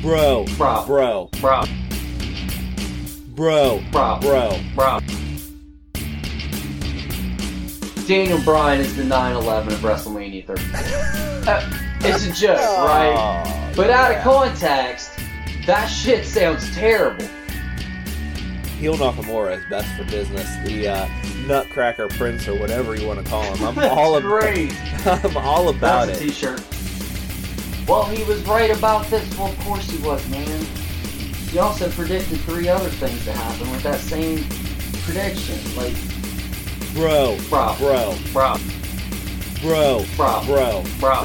Bro. Bro. Bro. Bro. Bro. Bro. Bro. Bro. Daniel Bryan is the 9/11 of WrestleMania 30. Uh, it's a joke, right? But out of context, that shit sounds terrible. Heel Nakamura is best for business. The uh, Nutcracker Prince or whatever you want to call him. I'm all about. great. I'm all about That's a it. t-shirt. Well, he was right about this. Well, of course he was, man. He also predicted three other things to happen with that same prediction. Like, Bro. Bro. Bro. bro, Bro. bro, Bro. bro.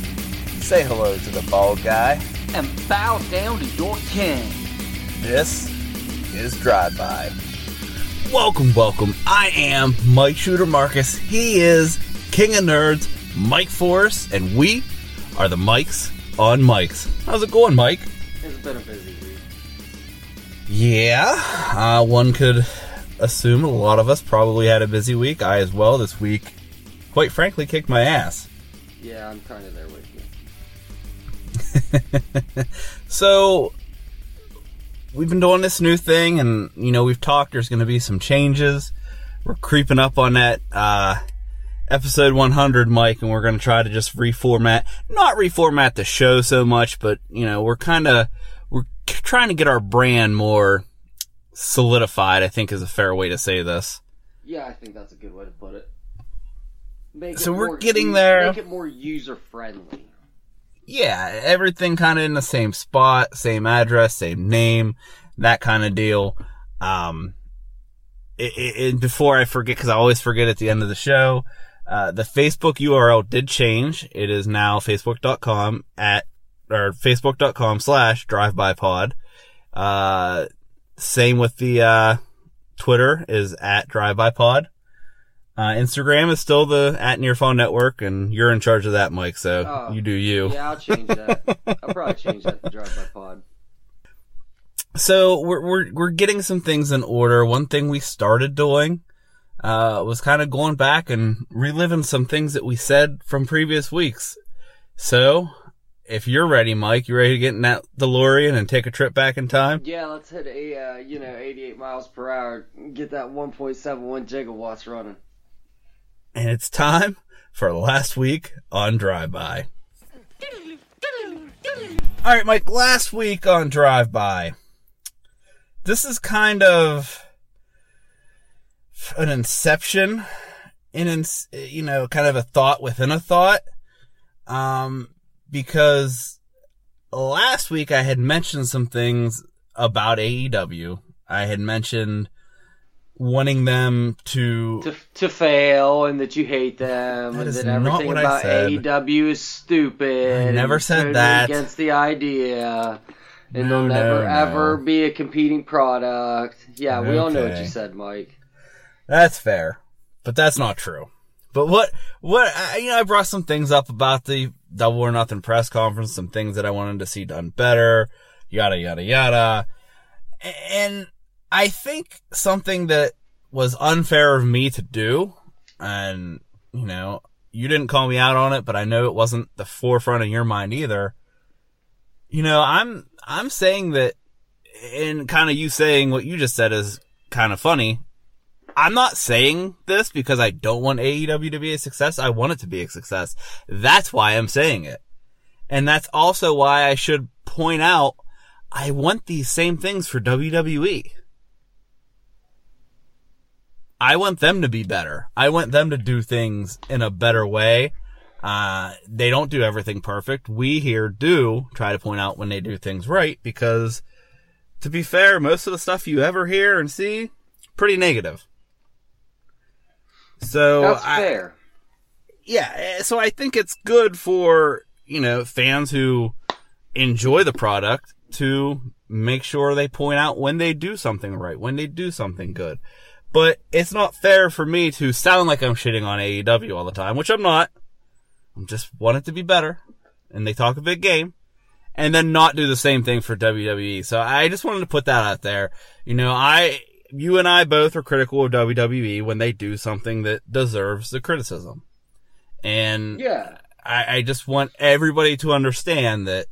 Say hello to the bald guy. And bow down to your king. This is Drive By. Welcome, welcome. I am Mike Shooter Marcus. He is King of Nerds, Mike Force, and we are the Mikes on Mikes. How's it going, Mike? It's been a busy week. Yeah, uh, one could assume a lot of us probably had a busy week. I as well this week, quite frankly, kicked my ass. Yeah, I'm kind of there with you. So we've been doing this new thing, and you know we've talked. There's going to be some changes. We're creeping up on that uh, episode 100, Mike, and we're going to try to just reformat, not reformat the show so much, but you know we're kind of we're trying to get our brand more solidified. I think is a fair way to say this. Yeah, I think that's a good way to put it. Make So it we're getting there. Make it more user friendly. yeah, everything kind of in the same spot, same address, same name, that kind of deal. Um, it, it- before I forget, because I always forget at the end of the show, uh, the Facebook URL did change. It is now facebook.com at, or facebook.com slash drivebypod. Uh, same with the, uh, Twitter is at drivebypod. Uh, Instagram is still the at Near Fall Network and you're in charge of that, Mike. So Oh. you do you. Yeah, I'll change that. I'll probably change that to Drive by Pod. so we're we're we're getting some things in order. One thing we started doing uh, was kind of going back and reliving some things that we said from previous weeks. So if you're ready, Mike, you ready to get in that DeLorean and take a trip back in time? Yeah, let's hit a uh, you know 88 miles per hour. Get that 1.71 gigawatts running. And it's time for last week on Drive By. All right, Mike. Last week on Drive By, this is kind of an inception, in in you know, kind of a thought within a thought, um, because last week I had mentioned some things about AEW. I had mentioned wanting them to To, to fail and that you hate them That and is that not everything what I about said. AEW is stupid. I never said that. Against the idea. And No, they'll never no, ever be a competing product. Yeah, we all know what you said, Mike. That's fair, but that's not true. But what, what, I, you know, I brought some things up about the Double or Nothing press conference, some things that I wanted to see done better, yada, yada, yada. And I think something that was unfair of me to do, and, you know, you didn't call me out on it, but I know it wasn't the forefront of your mind either. You know, I'm, I'm saying that, and kind of you saying what you just said is kind of funny. I'm not saying this because I don't want AEW to be a success. I want it to be a success. That's why I'm saying it. And that's also why I should point out I want these same things for WWE. I want them to be better. I want them to do things in a better way. Uh, they don't do everything perfect. We here do try to point out when they do things right because to be fair, most of the stuff you ever hear and see, pretty negative. So That's I, fair. yeah, eh, so I think it's good for, you know, fans who enjoy the product to make sure they point out when they do something right, when they do something good. But it's not fair for me to sound like I'm shitting on AEW all the time, which I'm not. I just want it to be better. And they talk a big game. And then not do the same thing for WWE. So I just wanted to put that out there. You know, I, you and I both are critical of WWE when they do something that deserves the criticism. And Yeah. I, I just want everybody to understand that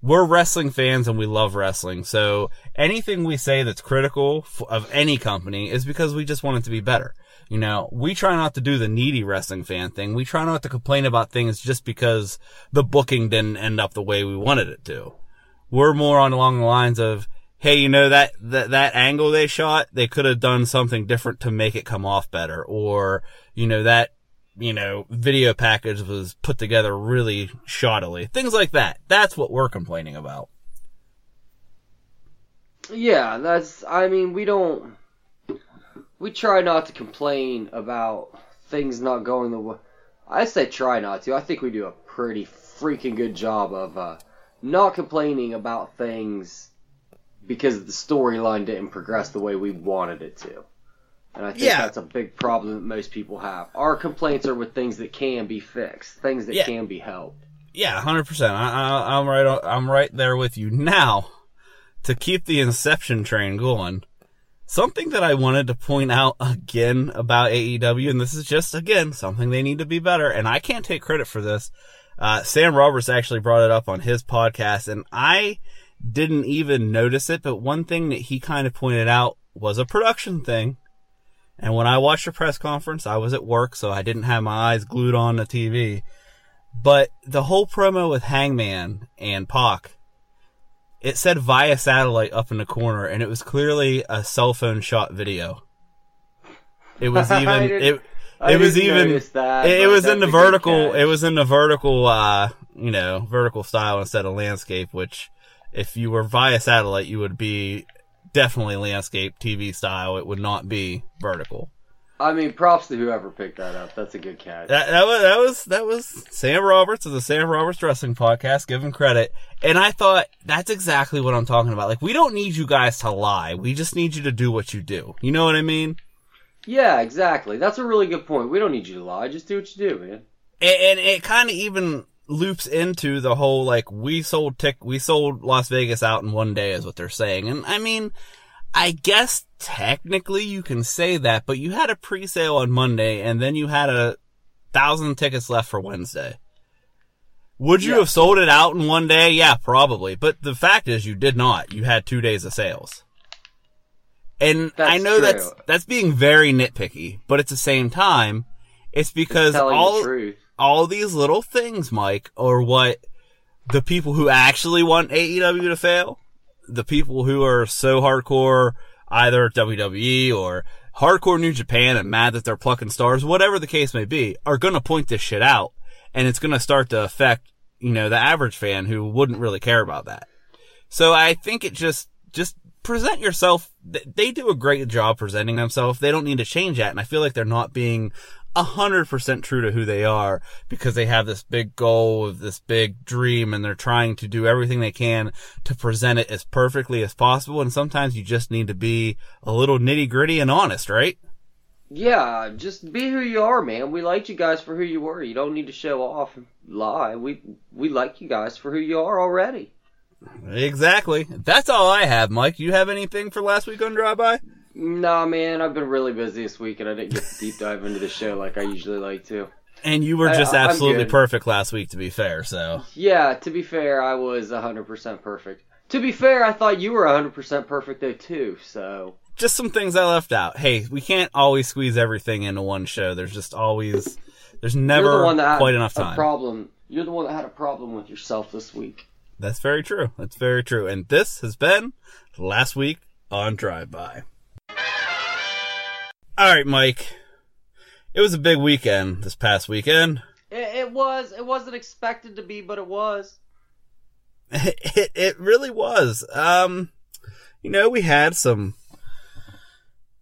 we're wrestling fans and we love wrestling. So anything we say that's critical f- of any company is because we just want it to be better. You know, we try not to do the needy wrestling fan thing. We try not to complain about things just because the booking didn't end up the way we wanted it to. We're more on along the lines of, hey, you know, that, that, that angle they shot, they could have done something different to make it come off better. Or, you know, that, you know, video package was put together really shoddily. Things like that. That's what we're complaining about. Yeah, that's. I mean, we don't. We try not to complain about things not going the way. I say try not to. I think we do a pretty freaking good job of uh, not complaining about things because the storyline didn't progress the way we wanted it to. And I think Yeah. that's a big problem that most people have. Our complaints are with things that can be fixed, things that Yeah. can be helped. Yeah, hundred percent. I, I'm right. on- I'm right there with you. Now, to keep the Inception train going, something that I wanted to point out again about AEW, and this is just again something they need to be better. And I can't take credit for this. Uh, Sam Roberts actually brought it up on his podcast, and I didn't even notice it. But one thing that he kind of pointed out was a production thing. And when I watched the press conference, I was at work, so I didn't have my eyes glued on the TV. But the whole promo with Hangman and Pac, it said via satellite up in the corner, and it was clearly a cell phone shot video. It was even it. It was even it, it was in the vertical. It was in the vertical. Uh, you know, vertical style instead of landscape. Which, if you were via satellite, you would be definitely landscape TV style. It would not be vertical. I mean, props to whoever picked that up. That's a good catch. That, that was that was that was Sam Roberts of the Sam Roberts Wrestling Podcast. Give him credit. And I thought that's exactly what I'm talking about. Like we don't need you guys to lie. We just need you to do what you do. You know what I mean? Yeah, exactly. That's a really good point. We don't need you to lie. Just do what you do, man. And, and it kind of even loops into the whole like we sold tick we sold Las Vegas out in one day is what they're saying. And I mean, I guess technically you can say that, but you had a pre-sale on Monday and then you had a thousand tickets left for Wednesday. Would you Yeah. have sold it out in one day? Yeah, probably. But the fact is you did not. You had two days of sales. And That's I know true. that's, that's being very nitpicky, but at the same time, it's because Telling all, the truth. All these little things, Mike, are what the people who actually want AEW to fail, the people who are so hardcore, either WWE or hardcore New Japan and mad that they're plucking stars, whatever the case may be, are gonna point this shit out. And it's gonna start to affect, you know, the average fan who wouldn't really care about that. So I think it just, just present yourself. They do a great job presenting themselves. They don't need to change that. And I feel like they're not being a hundred percent true to who they are because they have this big goal of this big dream and they're trying to do everything they can to present it as perfectly as possible. And sometimes you just need to be a little nitty gritty and honest, right? Yeah, just be who you are, man. We liked you guys for who you were. You don't need to show off and lie. We we like you guys for who you are already. Exactly. That's all I have, Mike. You have anything for last week on Drive By? Nah, man, I've been really busy this week and I didn't get to deep dive into the show like I usually like to. And you were just I'm absolutely perfect last week, to be fair. So Yeah, to be fair, I was 100% perfect. To be fair, I thought you were 100% perfect though too. So just some things I left out. Hey, we can't always squeeze everything into one show. There's just always, there's never the quite enough time. problem. You're the one that had a problem with yourself this week. That's very true. That's very true. And this has been last week on Drive By. All right, Mike. It was a big weekend this past weekend. It, it was. It wasn't expected to be, but it was. It it really was. Um, you know, we had some.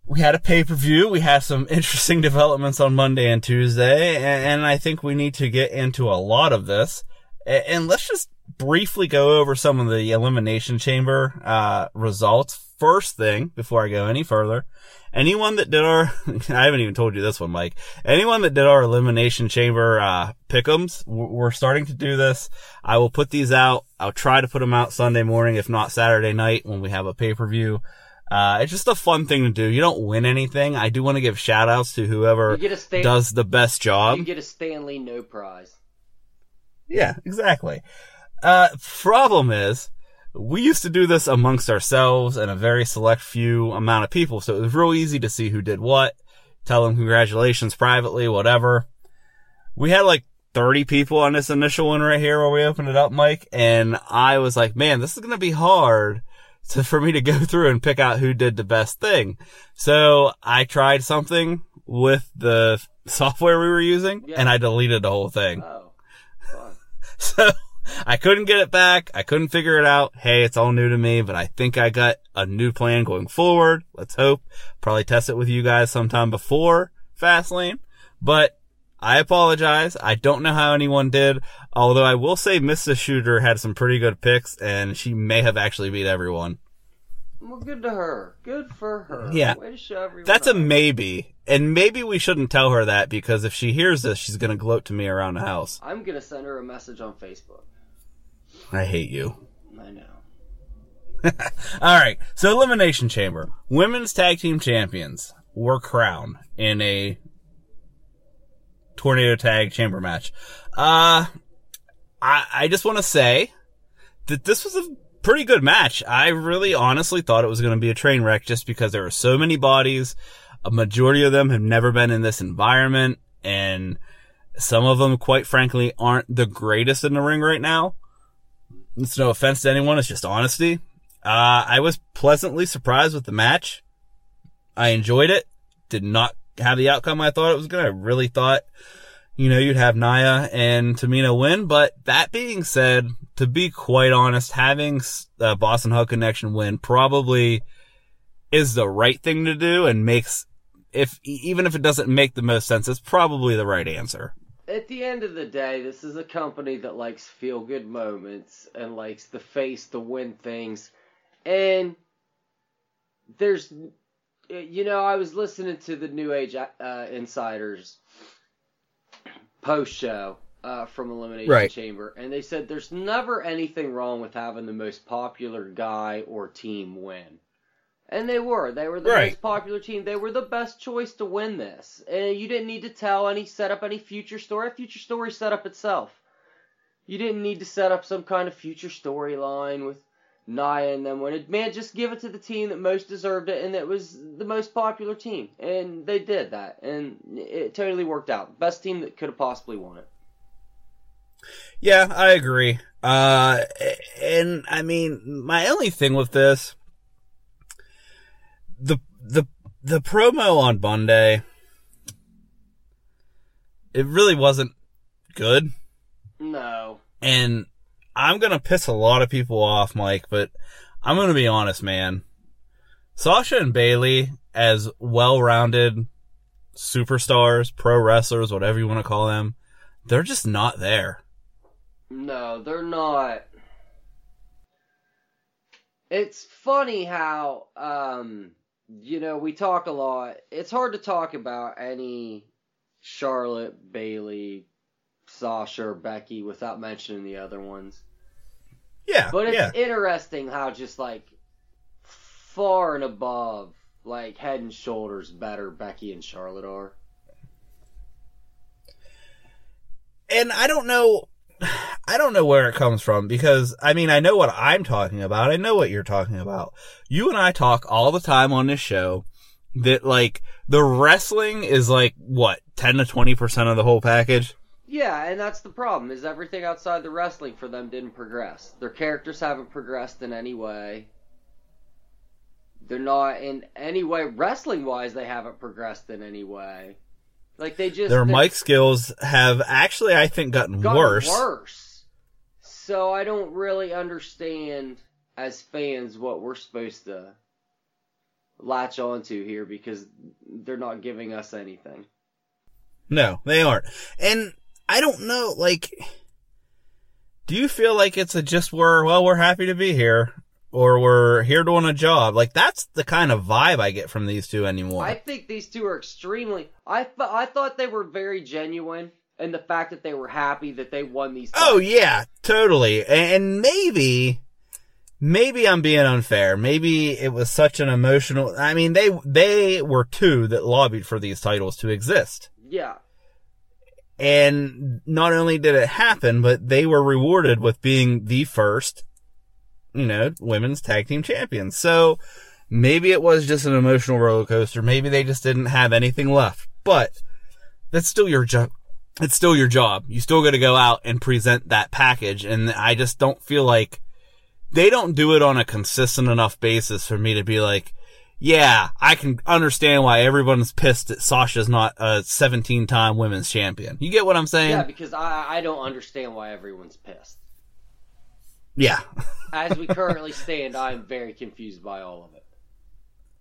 We had a pay per view. We had some interesting developments on Monday and Tuesday, and, and I think we need to get into a lot of this. A- And let's just briefly go over some of the elimination chamber uh, results. First thing, before I go any further, anyone that did our, I haven't even told you this one, Mike. Anyone that did our elimination chamber, uh, pick'ems, w- we're starting to do this. I will put these out. I'll try to put them out Sunday morning, if not Saturday night when we have a pay-per-view. Uh, it's just a fun thing to do. You don't win anything. I do want to give shout outs to whoever You get a Stan- does the best job. You get a Stan Lee no prize. Yeah, exactly. Uh, problem is, we used to do this amongst ourselves and a very select few amount of people, so it was real easy to see who did what, tell them congratulations privately, whatever. We had like 30 people on this initial one right here where we opened it up, Mike, and I was like, man, this is gonna be hard to, for me to go through and pick out who did the best thing. So I tried something with the software we were using, Yeah. and I deleted the whole thing. Oh. So I couldn't get it back. I couldn't figure it out. Hey, it's all new to me, but I think I got a new plan going forward. Let's hope. Probably test it with you guys sometime before Fastlane. But I apologize. I don't know how anyone did. Although I will say Mrs. Shooter had some pretty good picks and she may have actually beat everyone. Well, good to her. Good for her. Yeah. Way to show everyone. That's a maybe. And maybe we shouldn't tell her that because if she hears this, she's gonna gloat to me around the house. I'm gonna send her a message on Facebook. I hate you. I know. All right. So elimination chamber. Women's tag team champions were crowned in a tornado tag chamber match. Uh, I, I just want to say that this was a pretty good match. I really honestly thought it was going to be a train wreck just because there were so many bodies. A majority of them have never been in this environment and some of them, quite frankly, aren't the greatest in the ring right now. It's no offense to anyone. It's just honesty. Uh, I was pleasantly surprised with the match. I enjoyed it. Did not have the outcome I thought it was gonna. I really thought, you know, you'd have Nia and Tamina win. But that being said, to be quite honest, having uh, Boss 'n' Hug Connection win probably is the right thing to do and makes, if, even if it doesn't make the most sense, it's probably the right answer. At the end of the day, this is a company that likes feel good moments and likes the face to win things. And there's, you know, I was listening to the New Age uh, Insiders post show uh, from Elimination Right. Chamber, and they said there's never anything wrong with having the most popular guy or team win. And they were. They were the Right. most popular team. They were the best choice to win this. And you didn't need to tell any, set up any future story. A future story set up itself. You didn't need to set up some kind of future storyline with Nia and them winning. Man, just give it to the team that most deserved it and that was the most popular team. And they did that. And it totally worked out. Best team that could have possibly won it. Yeah, I agree. Uh, and I mean, my only thing with this, the, the, the promo on Monday, it really wasn't good. No. And I'm gonna piss a lot of people off, Mike, but I'm gonna be honest, man. Sasha and Bayley, as well-rounded superstars, pro wrestlers, whatever you want to call them, they're just not there. No, they're not. It's funny how, um, you know, we talk a lot. It's hard to talk about any Charlotte, Bayley, Sasha, or Becky without mentioning the other ones. Yeah, But it's yeah. interesting how just like far and above, like head and shoulders better Becky and Charlotte are. and I don't know, I don't know where it comes from because I mean I know what I'm talking about. I know what you're talking about. You and I talk all the time on this show that like the wrestling is like what ten to twenty percent of the whole package. Yeah, and that's the problem. Is everything outside the wrestling for them didn't progress. Their characters haven't progressed in any way. They're not in any way wrestling wise. They haven't progressed in any way. Like they just Their mic skills have actually I think gotten gotten worse. Worse. So I don't really understand as fans what we're supposed to latch onto here because they're not giving us anything. No, they aren't. And I don't know, like, do you feel like it's a just we're, well, we're happy to be here or we're here doing a job? Like, that's the kind of vibe I get from these two anymore. I think these two are extremely. I th- I thought they were very genuine and the fact that they were happy that they won these. oh, yeah, totally. And maybe, maybe I'm being unfair. Maybe it was such an emotional, I mean, they, they were two that lobbied for these titles to exist. yeah. And not only did it happen, but they were rewarded with being the first, you know, women's tag team champions. So maybe it was just an emotional roller coaster. Maybe they just didn't have anything left, but that's still your job. It's still your job. You still got to go out and present that package. And I just don't feel like they don't do it on a consistent enough basis for me to be like, yeah, I can understand why everyone's pissed that Sasha's not a 17 time women's champion. You get what I'm saying? Yeah, because I I don't understand why everyone's pissed. Yeah. As we currently stand, I'm very confused by all of it.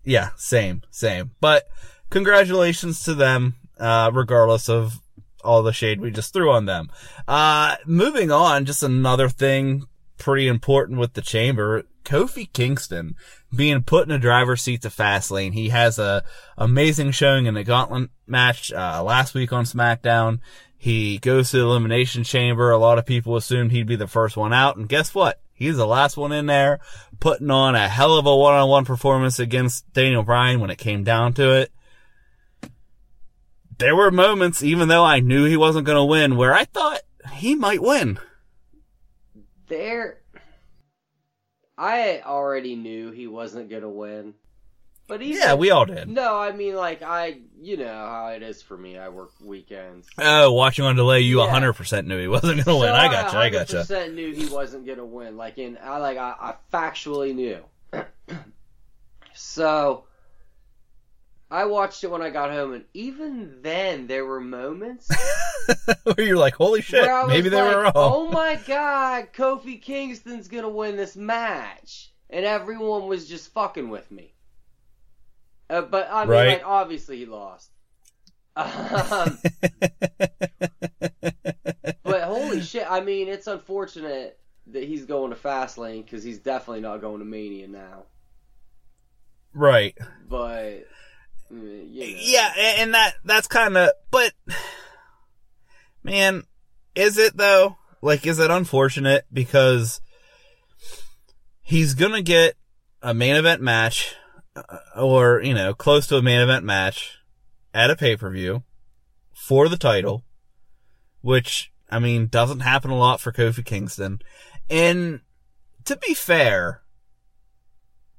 Yeah, same, same. But congratulations to them, uh, regardless of all the shade we just threw on them. Uh, moving on, just another thing pretty important with the chamber. Kofi Kingston being put in a driver's seat to Fastlane. He has a amazing showing in the gauntlet match, uh, last week on SmackDown. He goes to the elimination chamber. A lot of people assumed he'd be the first one out. And guess what? He's the last one in there, putting on a hell of a one-on-one performance against Daniel Bryan when it came down to it. There were moments, even though I knew he wasn't going to win, where I thought he might win. There, I already knew he wasn't gonna win, but even, Yeah, we all did. No, I mean like I, you know how it is for me. I work weekends. Oh, watching on delay, you Yeah. 100% knew he wasn't going to win. So I gotcha, I 100% gotcha. knew he wasn't gonna win. Like in, I like I, I factually knew. so I watched it when I got home, and even then there were moments Where you're like, holy shit, where I was maybe they like, were wrong. "Oh my god, Kofi Kingston's gonna win this match," and everyone was just fucking with me. Uh, but I mean, Right. like, obviously he lost. Um, but holy shit! I mean, it's unfortunate that he's going to Fastlane because he's definitely not going to Mania now. right. But uh, you know. Yeah, and that that's kind of but man, is it though? Like is it unfortunate because he's going to get a main event match or, you know, close to a main event match at a pay-per-view for the title, which I mean doesn't happen a lot for Kofi Kingston. And to be fair,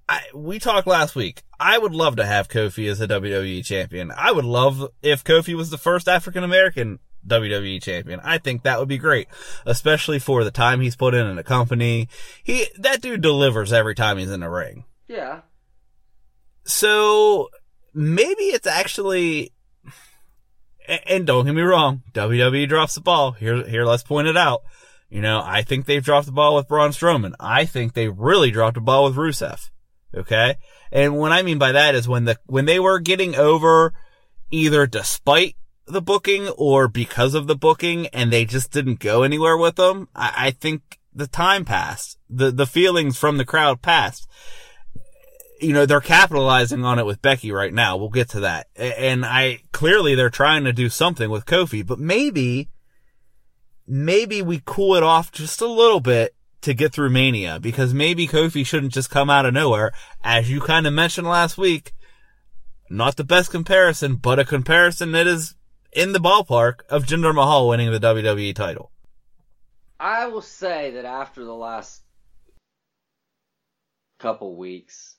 I, we talked last week. I would love to have Kofi as a WWE champion. I would love if Kofi was the first African American WWE champion. I think that would be great, especially for the time he's put in in the company. He, that dude delivers every time he's in the ring. yeah. So maybe it's actually, and don't get me wrong, WWE drops the ball. Here, here, let's point it out. You know, I think they've dropped the ball with Braun Strowman. I think they really dropped the ball with Rusev. Okay. And what I mean by that is when the, when they were getting over either despite the booking or because of the booking and they just didn't go anywhere with them, I, I think the time passed. The, the feelings from the crowd passed you know, they're capitalizing on it with Becky right now. We'll get to that. And I, clearly they're trying to do something with Kofi, but maybe, maybe we cool it off just a little bit to get through Mania because maybe Kofi shouldn't just come out of nowhere. As you kind of mentioned last week, not the best comparison, but a comparison that is in the ballpark of Jinder Mahal winning the WWE title. I will say that after the last couple weeks,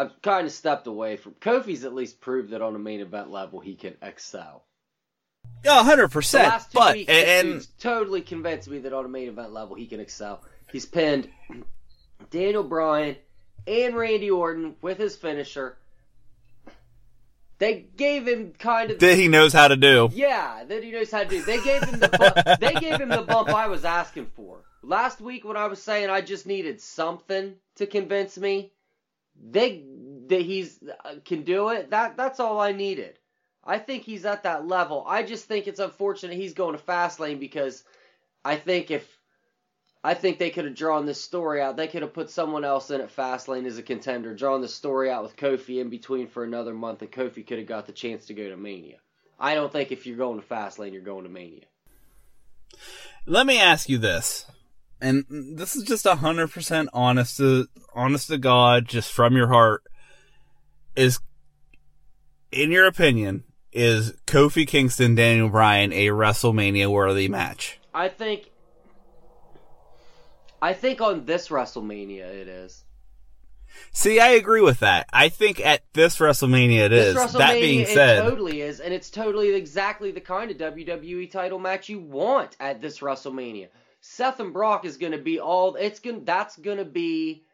I've kind of stepped away from Kofi's. At least proved that on a main event level he can excel. Yeah, hundred percent. last two But weeks, and dude's totally convinced me that on a main event level he can excel. He's pinned Daniel Bryan and Randy Orton with his finisher. They gave him kind of that he knows how to do. yeah, that he knows how to do. They gave him the bump, they gave him the bump I was asking for. Last week when I was saying I just needed something to convince me, they that he's uh, can do it. That that's all I needed. I think he's at that level. I just think it's unfortunate he's going to Fastlane because I think if I think they could have drawn this story out. They could have put someone else in at Fastlane as a contender, drawn the story out with Kofi in between for another month, and Kofi could have got the chance to go to Mania. I don't think if you're going to Fastlane, you're going to Mania. Let me ask you this, and this is just a hundred percent honest to honest to God, just from your heart. Is, in your opinion, is Kofi Kingston Daniel Bryan a WrestleMania worthy match? I think. I think on this WrestleMania it is. See, I agree with that. I think at this WrestleMania it This is. WrestleMania that being it said, totally is, and it's totally exactly the kind of WWE title match you want at this WrestleMania. Seth and Brock is going to be all. It's going. That's going to be.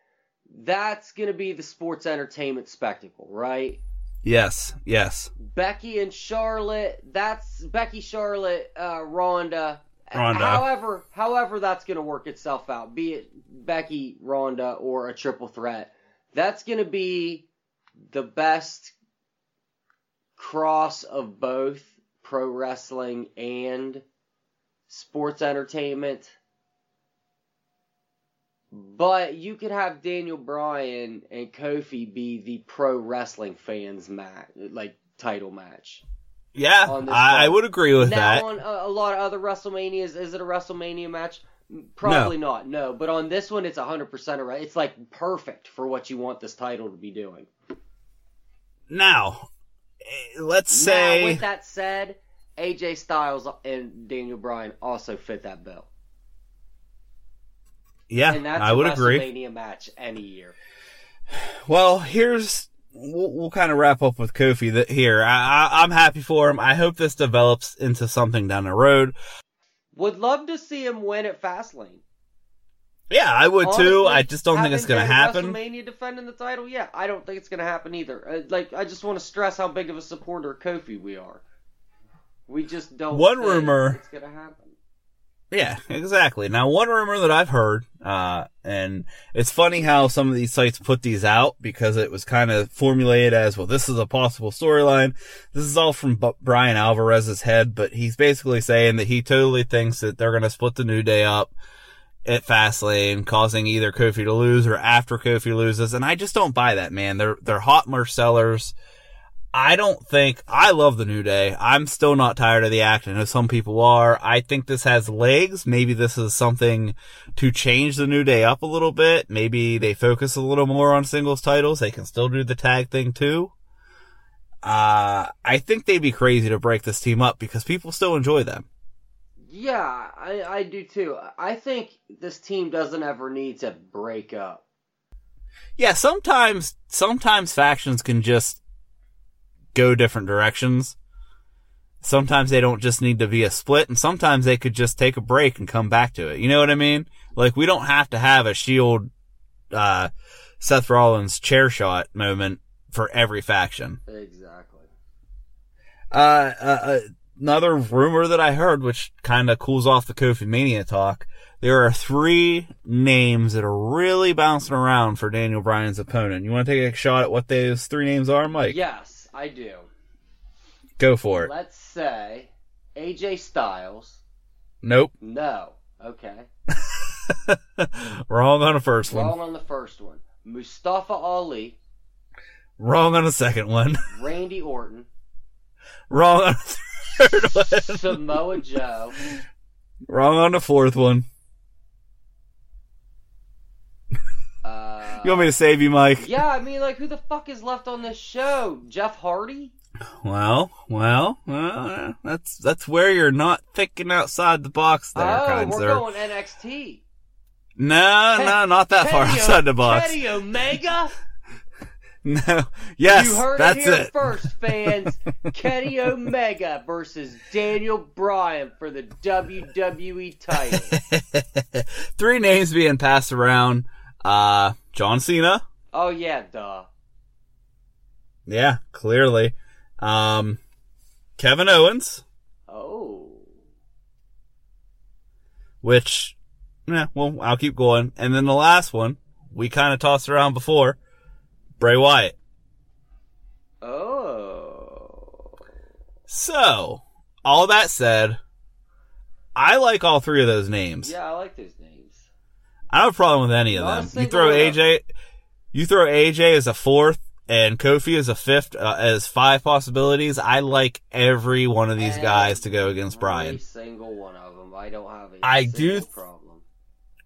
That's going to be the sports entertainment spectacle, right? yes, yes. Becky and Charlotte. That's Becky, Charlotte, uh, Ronda. Ronda. However, however that's going to work itself out, be it Becky, Ronda, or a triple threat, that's going to be the best cross of both pro wrestling and sports entertainment. But you could have Daniel Bryan and Kofi be the pro wrestling fans match, like title match. Yeah, I, I would agree with now that. on a, a lot of other WrestleManias, is it a WrestleMania match? Probably not. No, but on this one, it's hundred percent right. It's like perfect for what you want this title to be doing. Now, eh, let's say. now, say with that said, AJ Styles and Daniel Bryan also fit that bill, yeah, and that's I a would agree. WrestleMania match any year. Well, here's we'll, we'll kind of wrap up with Kofi that here. I, I, I'm happy for him. I hope this develops into something down the road. Would love to see him win at Fastlane. Yeah, I would too. I just don't think it's going to happen. WrestleMania defending the title, yeah, I don't think it's going to happen either. Uh, like, I just want to stress how big of a supporter Kofi we are. We just don't. One think rumor- it's going to happen. Yeah, exactly. Now, one rumor that I've heard, uh, and it's funny how some of these sites put these out because it was kind of formulated as, well, this is a possible storyline. This is all from B- Bryan Alvarez's head, but he's basically saying that he totally thinks that they're going to split the New Day up at Fastlane, causing either Kofi to lose or after Kofi loses. And I just don't buy that, man. They're, they're hot merch sellers. I don't think I love the New Day. I'm still not tired of the act. I know some people are. I think this has legs. Maybe this is something to change the New Day up a little bit. Maybe they focus a little more on singles titles. They can still do the tag thing too. Uh, I think they'd be crazy to break this team up because people still enjoy them. Yeah, I, I do too. I think this team doesn't ever need to break up. Yeah, sometimes, sometimes factions can just go different directions. Sometimes they don't just need to be a split, and sometimes they could just take a break and come back to it. You know what I mean? Like, we don't have to have a Shield, uh, Seth Rollins chair shot moment for every faction. Exactly. Uh, uh, uh, another rumor that I heard, which kind of cools off the Kofi Mania talk, there are three names that are really bouncing around for Daniel Bryan's opponent. You want to take a shot at what those three names are, Mike? Yes, I do. Go for it. Let's say AJ Styles. Nope. No. Okay. Wrong on the first one. Wrong on the first one. Mustafa Ali, Wrong on the second one. Randy Orton, Wrong on the third one. Samoa Joe, Wrong on the fourth one. Uh, You want me to save you, Mike? Yeah, I mean, like, who the fuck is left on this show? Jeff Hardy? Well, well, well, uh, that's that's where you're not thinking outside the box there, oh, kind we're sir. going NXT. No, no, not that far Kenny O- outside the box. Kenny Omega? No. Yes, you heard that's it here it. first, fans. Kenny Omega versus Daniel Bryan for the WWE title. Three names being passed around. Uh, John Cena. Oh, yeah, duh. Yeah, clearly. Um, Kevin Owens, Oh. which, yeah, well, I'll keep going. And then the last one, we kind of tossed around before, Bray Wyatt. Oh. So, all that said, I like all three of those names. Yeah, I like those names. I don't have a problem with any of them. You throw AJ, you throw AJ as a fourth and Kofi as a fifth, uh, as five possibilities. I like every one of these guys to go against Bryan. Every single one of them. I don't have a I single do- problem.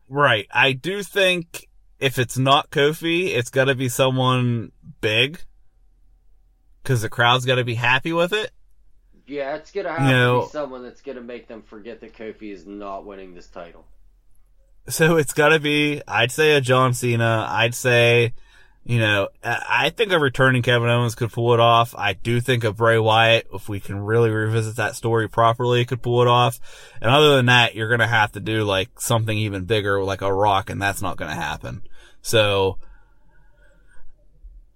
Right. I do think if it's not Kofi, it's gotta be someone big. Cause the crowd's gotta be happy with it. Yeah, it's gonna have You to be someone that's gonna make them forget that Kofi is not winning this title. So it's got to be, I'd say a John Cena. I'd say, you know, I think a returning Kevin Owens could pull it off. I do think a Bray Wyatt, if we can really revisit that story properly, could pull it off. And other than that, you're to have to do like something even bigger, like a Rock, and that's not to happen. So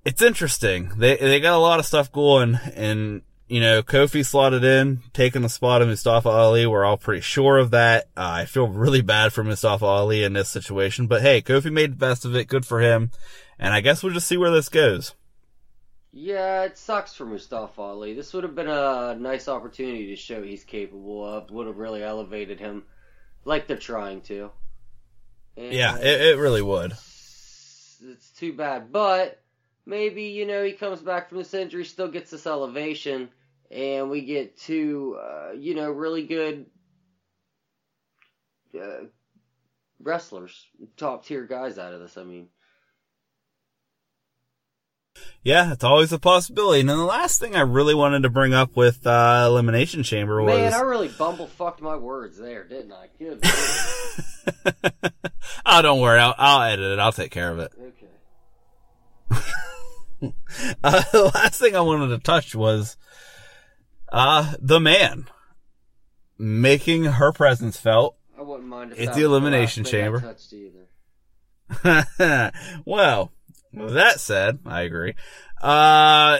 it's interesting. They, they got a lot of stuff going and, you know, Kofi slotted in, taking the spot of Mustafa Ali. We're all pretty sure of that. Uh, I feel really bad for Mustafa Ali in this situation, but hey, Kofi made the best of it. Good for him. And I guess we'll just see where this goes. Yeah, it sucks for Mustafa Ali. This would have been a nice opportunity to show he's capable of. Would have really elevated him, like they're trying to. And Yeah, it, it really would. it's, it's too bad, but maybe you know he comes back from this injury, still gets this elevation, and we get two, uh, you know, really good uh, wrestlers, top tier guys out of this. I mean. Yeah, it's always a possibility. And then the last thing I really wanted to bring up with uh, Elimination Chamber was Man, I really bumble fucked my words there, didn't I? Good. oh, don't worry, I'll, I'll edit it. I'll take care of it. okay. Uh, the last thing I wanted to touch was uh, the man making her presence felt. I wouldn't mind if It's the Elimination last thing I Chamber. well, with that said, I agree. Uh,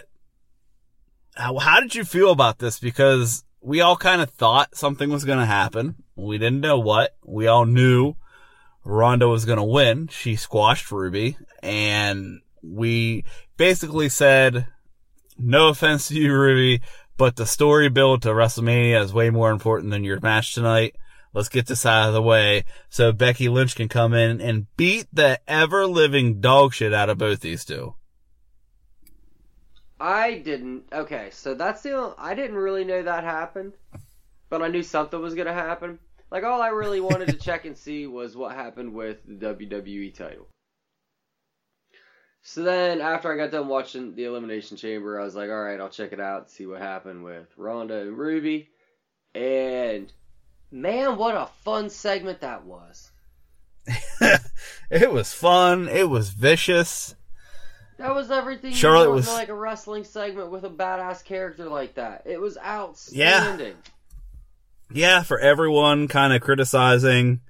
how, how did you feel about this? Because we all kind of thought something was going to happen. We didn't know what. We all knew Ronda was going to win. She squashed Ruby and we basically said, no offense to you, Ruby, but the story build to WrestleMania is way more important than your match tonight. Let's get this out of the way so Becky Lynch can come in and beat the ever living dog shit out of both these two. I didn't. Okay, so that's the. Only, I didn't really know that happened, but I knew something was gonna happen. Like all I really wanted to check and see was what happened with the WWE title. So then, after I got done watching the Elimination Chamber, I was like, all right, I'll check it out, see what happened with Ronda and Ruby, and man, what a fun segment that was. it was fun. It was vicious. That was everything you Charlotte was- like a wrestling segment with a badass character like that. It was outstanding. Yeah, Yeah, for everyone kind of criticizing,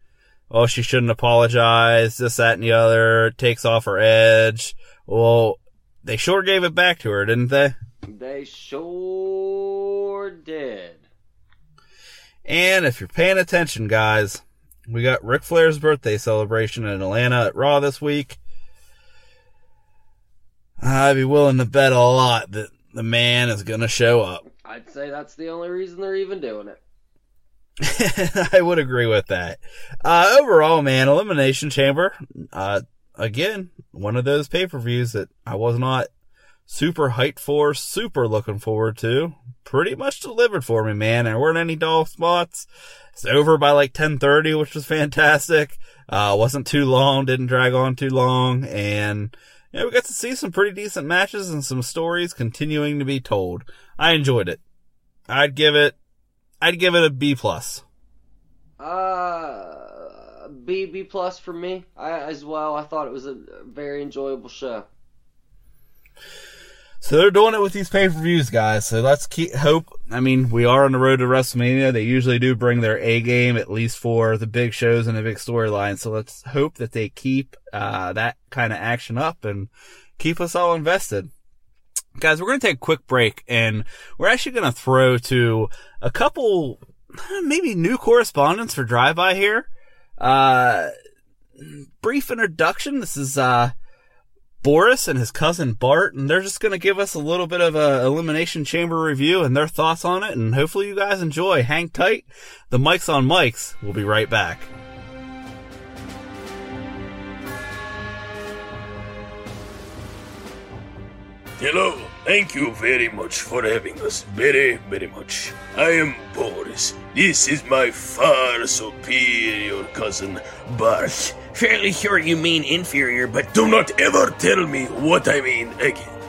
oh, she shouldn't apologize, this, that, and the other, takes off her edge. Well, they sure gave it back to her, didn't they? They sure did. And if you're paying attention, guys, we got Ric Flair's birthday celebration in Atlanta at Raw this week. I'd be willing to bet a lot that the man is gonna show up. I'd say that's the only reason they're even doing it. I would agree with that. Uh, overall, man, Elimination Chamber, uh, again, one of those pay-per-views that I was not super hyped for, super looking forward to. Pretty much delivered for me, man. There weren't any dull spots. It's over by like 1030, which was fantastic. Uh, wasn't too long, didn't drag on too long, and yeah, we got to see some pretty decent matches and some stories continuing to be told. I enjoyed it. I'd give it, I'd give it a B plus. Uh, B B plus for me I, as well. I thought it was a very enjoyable show. So they're doing it with these pay per views, guys. So let's keep hope. I mean, we are on the road to WrestleMania. They usually do bring their A game, at least for the big shows and the big storylines. So let's hope that they keep uh, that kind of action up and keep us all invested. Guys, we're going to take a quick break and we're actually going to throw to a couple, maybe new correspondents for drive by here. Uh, brief introduction. This is, uh, Boris and his cousin Bart, and they're just going to give us a little bit of a elimination chamber review and their thoughts on it, and hopefully you guys enjoy. Hang tight. The Mikes on Mikes. We'll be right back. Hello, thank you very much for having us. Very, very much. I am Boris. This is my far superior cousin, Bart. Fairly sure you mean inferior, but Do not ever tell me what I mean again.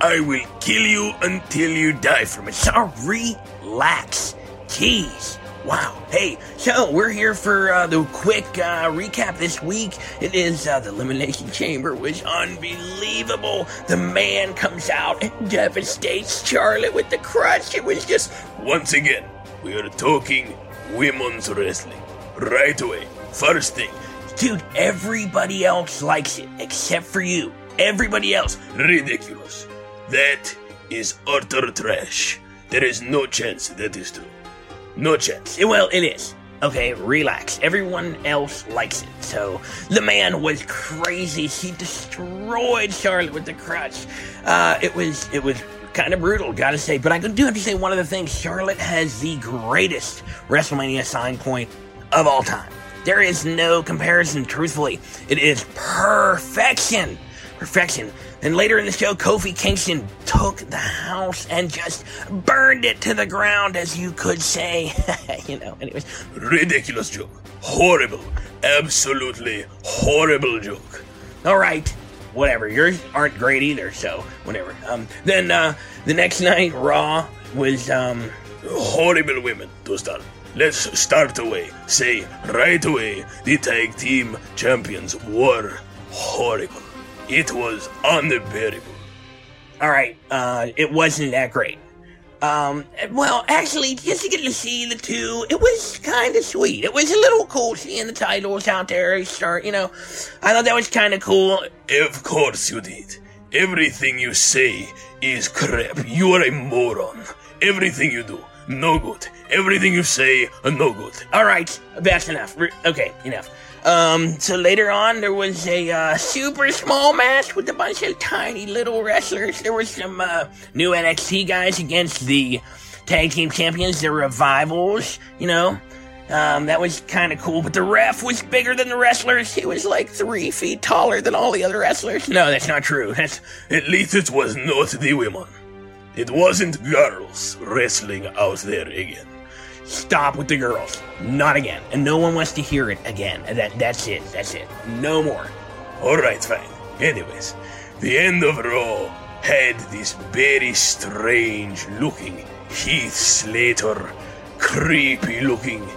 I will kill you until you die from it. sorry. relax. Jeez. Wow. Hey, so we're here for uh, the quick uh, recap this week. It is uh, the Elimination Chamber was unbelievable. The man comes out and devastates Charlotte with the crutch. It was just Once again, we are talking women's wrestling. Right away. First thing, Dude, everybody else likes it except for you. Everybody else. ridiculous. That is utter trash. There is no chance that is true. No. Eh, Well, it is. Okay, relax. Everyone else likes it. So the man was crazy. He destroyed Charlotte with the crutch. Uh, it was it was kind of brutal, gotta say. But I do have to say one of the things. Charlotte has the greatest WrestleMania sign point of all time. There is no comparison. Truthfully, it is perfection. Perfection. And later in the show, Kofi Kingston took the house and just burned it to the ground, as you could say. you know, anyways. Ridiculous joke. Horrible. Absolutely horrible joke. All right. Whatever. Yours aren't great either, so whatever. Um, then, uh, the next night, Raw was, um, Horrible women to start. Let's start away. Say right away the tag team champions were horrible. It was unbearable. all right, uh, it wasn't that great. Um, well, actually, just to get to see the two, it was kind of sweet. It was a little cool seeing the titles out there start, you know. I thought that was kind of cool. Of course you did. Everything you say is crap. You are a moron. Everything you do, no good. Everything you say, no good. All right, that's enough. Okay, enough. Um, so later on, there was a uh, super small match with a bunch of tiny little wrestlers. There was some uh, new NXT guys against the tag team champions, the Revivals. You know, um, that was kind of cool. But the ref was bigger than the wrestlers. He was like three feet taller than all the other wrestlers. No, that's not true. That's At least it was not the women. It wasn't girls wrestling out there again. Stop with the girls. Not again. And no one wants to hear it again. That that's it. That's it. No more. Alright, fine. Anyways, the end of Raw had this very strange looking Heath Slater, creepy looking,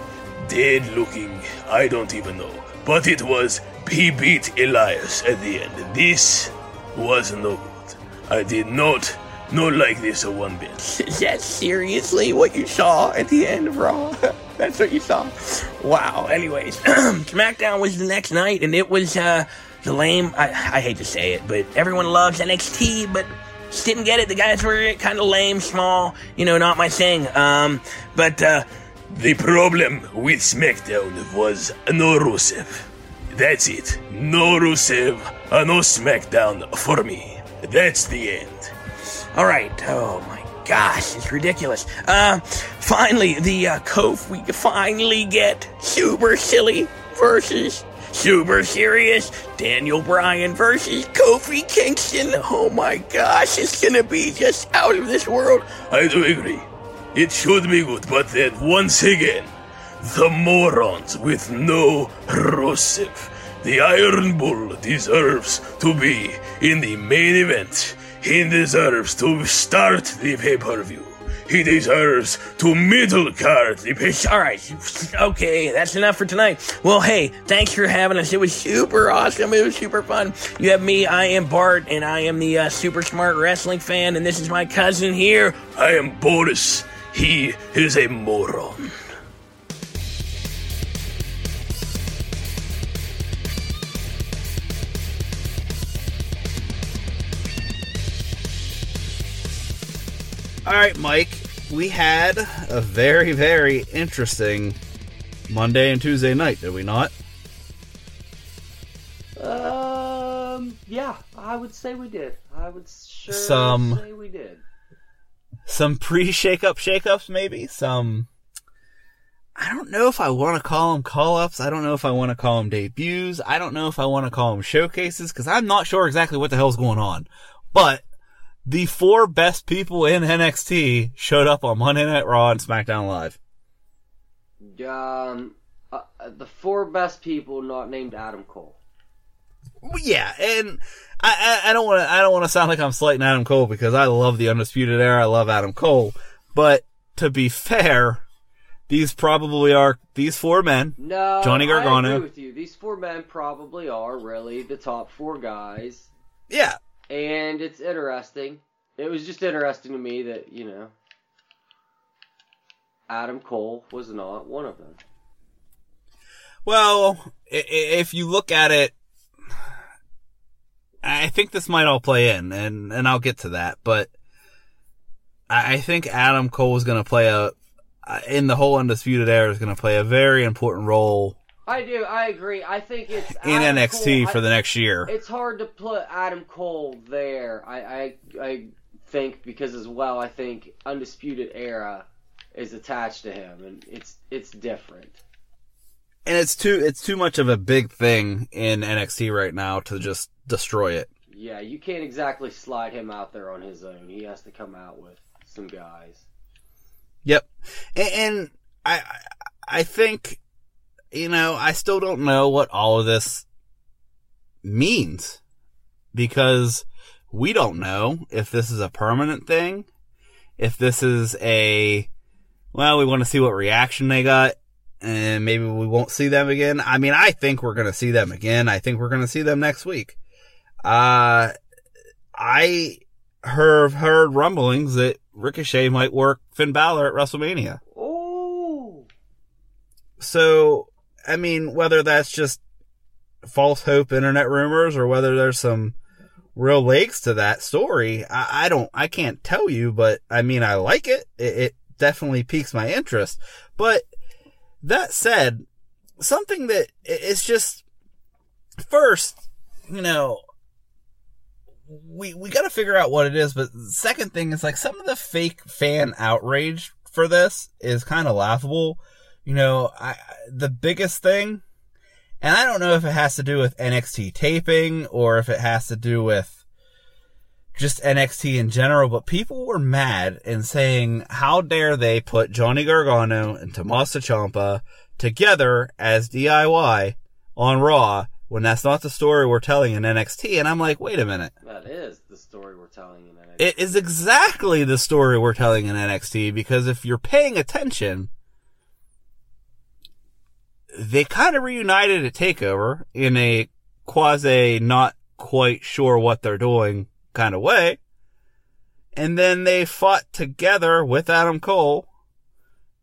dead looking, I don't even know. But it was, he beat Elias at the end. This was no good. I did not, not like this a one bit. Is that seriously what you saw at the end of Raw? That's what you saw. Wow. Anyways, SmackDown was the next night, and it was uh, the lame. I, I hate to say it, but everyone loves NXT, but just didn't get it. The guys were kind of lame, small. You know, not my thing. Um, but uh, The problem with SmackDown was no Rusev. That's it. No Rusev, uh, no SmackDown for me. That's the end. All right. Oh my gosh, it's ridiculous. Uh, finally, the uh, Kof we finally get Super Silly versus Super Serious Daniel Bryan versus Kofi Kingston. Oh my gosh, it's gonna be just out of this world. I do agree. It should be good, but then once again, the morons with no Rusev. The Iron Bull deserves to be in the main event. He deserves to start the pay-per-view. He deserves to middle card the pay All right, okay, that's enough for tonight. Well, hey, thanks for having us. It was super awesome. It was super fun. You have me. I am Bart, and I am the uh, super smart wrestling fan. And this is my cousin here. I am Boris. He is a moron. All right, Mike. We had a very, very interesting Monday and Tuesday night, did we not? Um, yeah, I would say we did. I would sure Some- say we did. Some pre-shake-up shake-ups, maybe. Some. I don't know if I want to call them call-ups. I don't know if I want to call them debuts. I don't know if I want to call them showcases because I'm not sure exactly what the hell's going on. But the four best people in NXT showed up on Monday Night Raw and SmackDown Live. Um, uh, the four best people not named Adam Cole. Yeah, and I, I, I don't want to I don't want to sound like I'm slighting Adam Cole because I love the Undisputed Era. I love Adam Cole, but to be fair, these probably are these four men. No, Johnny I Gargano. agree with you. These four men probably are really the top four guys, Yeah, and it's interesting. It was just interesting to me that you know Adam Cole was not one of them. Well, if you look at it, I think this might all play in, and and I'll get to that. But I think Adam Cole is going to play a in the whole undisputed era is going to play a very important role I do. I agree. I think it's in Adam NXT Cole- for I- the next year. It's hard to put Adam Cole there. I, I I think because as well, I think Undisputed Era is attached to him, and it's it's different. and it's too it's too much of a big thing in NXT right now to just destroy it. Yeah, you can't exactly slide him out there on his own. He has to come out with some guys. Yep, and, and I I- I think you know I still don't know what all of this means because we don't know if this is a permanent thing, if this is a well we want to see what reaction they got. And maybe we won't see them again. I mean, I think we're going to see them again. I think we're going to see them next week. Uh, I heard, heard rumblings that Ricochet might work Finn Balor at WrestleMania. Oh, So, I mean, whether that's just false hope internet rumors or whether there's some real legs to that story, I, I don't, I can't tell you, but I mean, I like it. It, it definitely piques my interest. But that said, something that is just, first, you know, we, we gotta figure out what it is, but second thing is like some of the fake fan outrage for this is kind of laughable. You know, I, the biggest thing, and I don't know if it has to do with NXT taping or if it has to do with just NXT in general, but people were mad and saying, how dare they put Johnny Gargano and Tommaso Ciampa together as DIY on Raw when that's not the story we're telling in NXT. And I'm like, wait a minute. that is the story we're telling in NXT. It is exactly the story we're telling in NXT because if you're paying attention, they kind of reunited at TakeOver in a quasi not quite sure what they're doing kind of way. And then they fought together with Adam Cole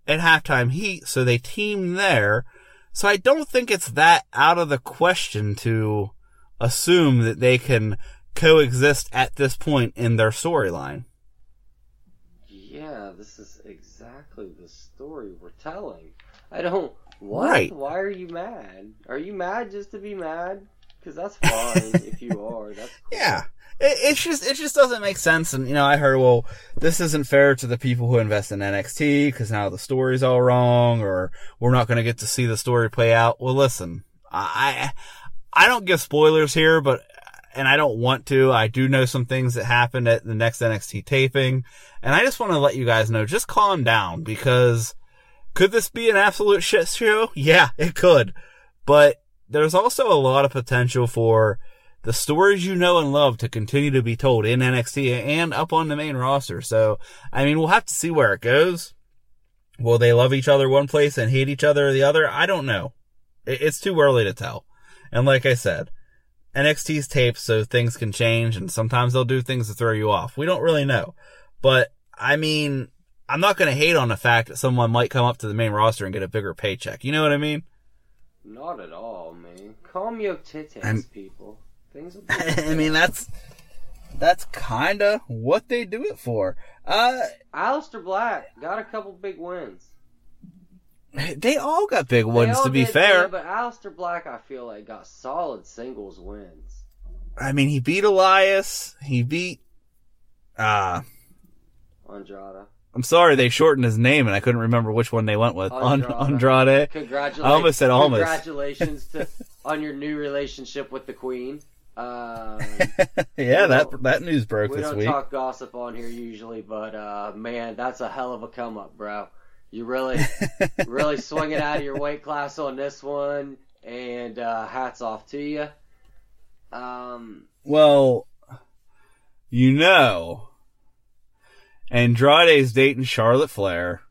at halftime heat, so they teamed there. So I don't think it's that out of the question to assume that they can coexist at this point in their storyline. Yeah, this is exactly the story we're telling. I don't. What? Right. Why are you mad? Are you mad just to be mad? Because that's fine if you are. That's cool. Yeah. It, it's just, it just doesn't make sense. And, you know, I heard, well, this isn't fair to the people who invest in NXT because now the story's all wrong or we're not going to get to see the story play out. Well, listen, I, I don't give spoilers here, but, and I don't want to. I do know some things that happened at the next NXT taping. And I just want to let you guys know, just calm down because could this be an absolute shit show? Yeah, it could. But there's also a lot of potential for the stories you know and love to continue to be told in NXT and up on the main roster. So, I mean, we'll have to see where it goes. Will they love each other one place and hate each other the other? I don't know. It's too early to tell. And like I said, NXT's taped so things can change and sometimes they'll do things to throw you off. We don't really know. But, I mean, I'm not going to hate on the fact that someone might come up to the main roster and get a bigger paycheck. You know what I mean? Not at all, man. Calm your titties, I'm- people. Things will be I mean, that's, that's kinda what they do it for. Uh, Aleister Black got a couple big wins. they all got big They ones to be did, fair. man, but Aleister Black, I feel like, got solid singles wins. I mean, he beat Elias. He beat, uh, Andrade. I'm sorry they shortened his name and I couldn't remember which one they went with. Andrade. Andrade. Congratulations. I almost said almost. Congratulations to, on your new relationship with the Queen. Um, yeah, that, that news broke we this don't talk gossip on here usually, but uh, man, that's a hell of a come up, bro. You really, really swing it out of your weight class on this one, and uh, hats off to you. Um, Well, you know, Andrade's dating Charlotte Flair.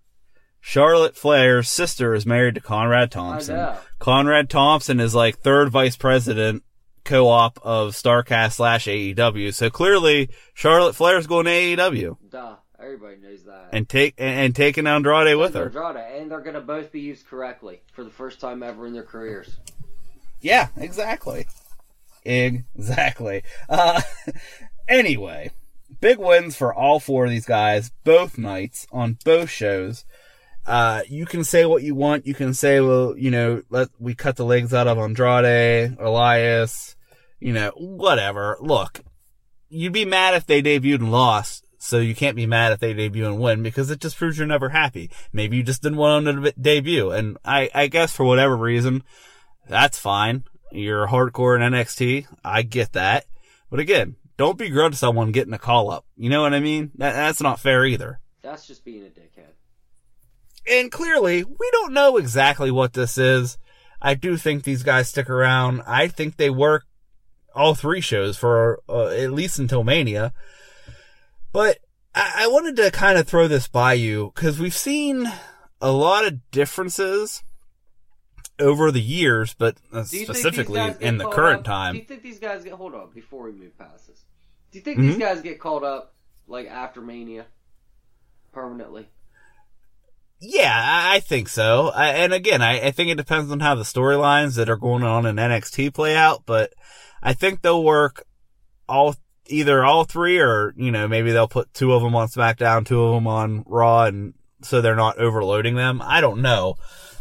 Charlotte Flair's sister is married to Conrad Thompson. know. Conrad Thompson is like third vice president co-op of Starrcast slash AEW. So clearly Charlotte Flair's going to AEW Duh. Everybody knows that. and take and, and taking Andrade with her. Andrade, and they're gonna both be used correctly for the first time ever in their careers. Yeah, exactly. Exactly. Uh, anyway, big wins for all four of these guys, both nights on both shows. Uh, you can say what you want. You can say, well, you know, let we cut the legs out of Andrade, Elias, you know, whatever. Look, you'd be mad if they debuted and lost. So you can't be mad if they debut and win because it just proves you're never happy. Maybe you just didn't want them to debut. And I, I guess for whatever reason, that's fine. You're hardcore in NXT. I get that. But again, don't begrudge someone getting a call up. You know what I mean? That, that's not fair either. That's just being a dickhead. And clearly, we don't know exactly what this is. I do think these guys stick around. I think they work all three shows for uh, at least until Mania. But I, I wanted to kind of throw this by you because we've seen a lot of differences over the years, but uh, Do you think these specifically in the current up- time. Do you think these guys get hold on before we move past this? Do you think Mm-hmm. these guys get called up like after Mania permanently? Yeah, I think so. I, and again, I, I think it depends on how the storylines that are going on in NXT play out, but I think they'll work all, either all three or, you know, maybe they'll put two of them on SmackDown, two of them on Raw, and so they're not overloading them. I don't know.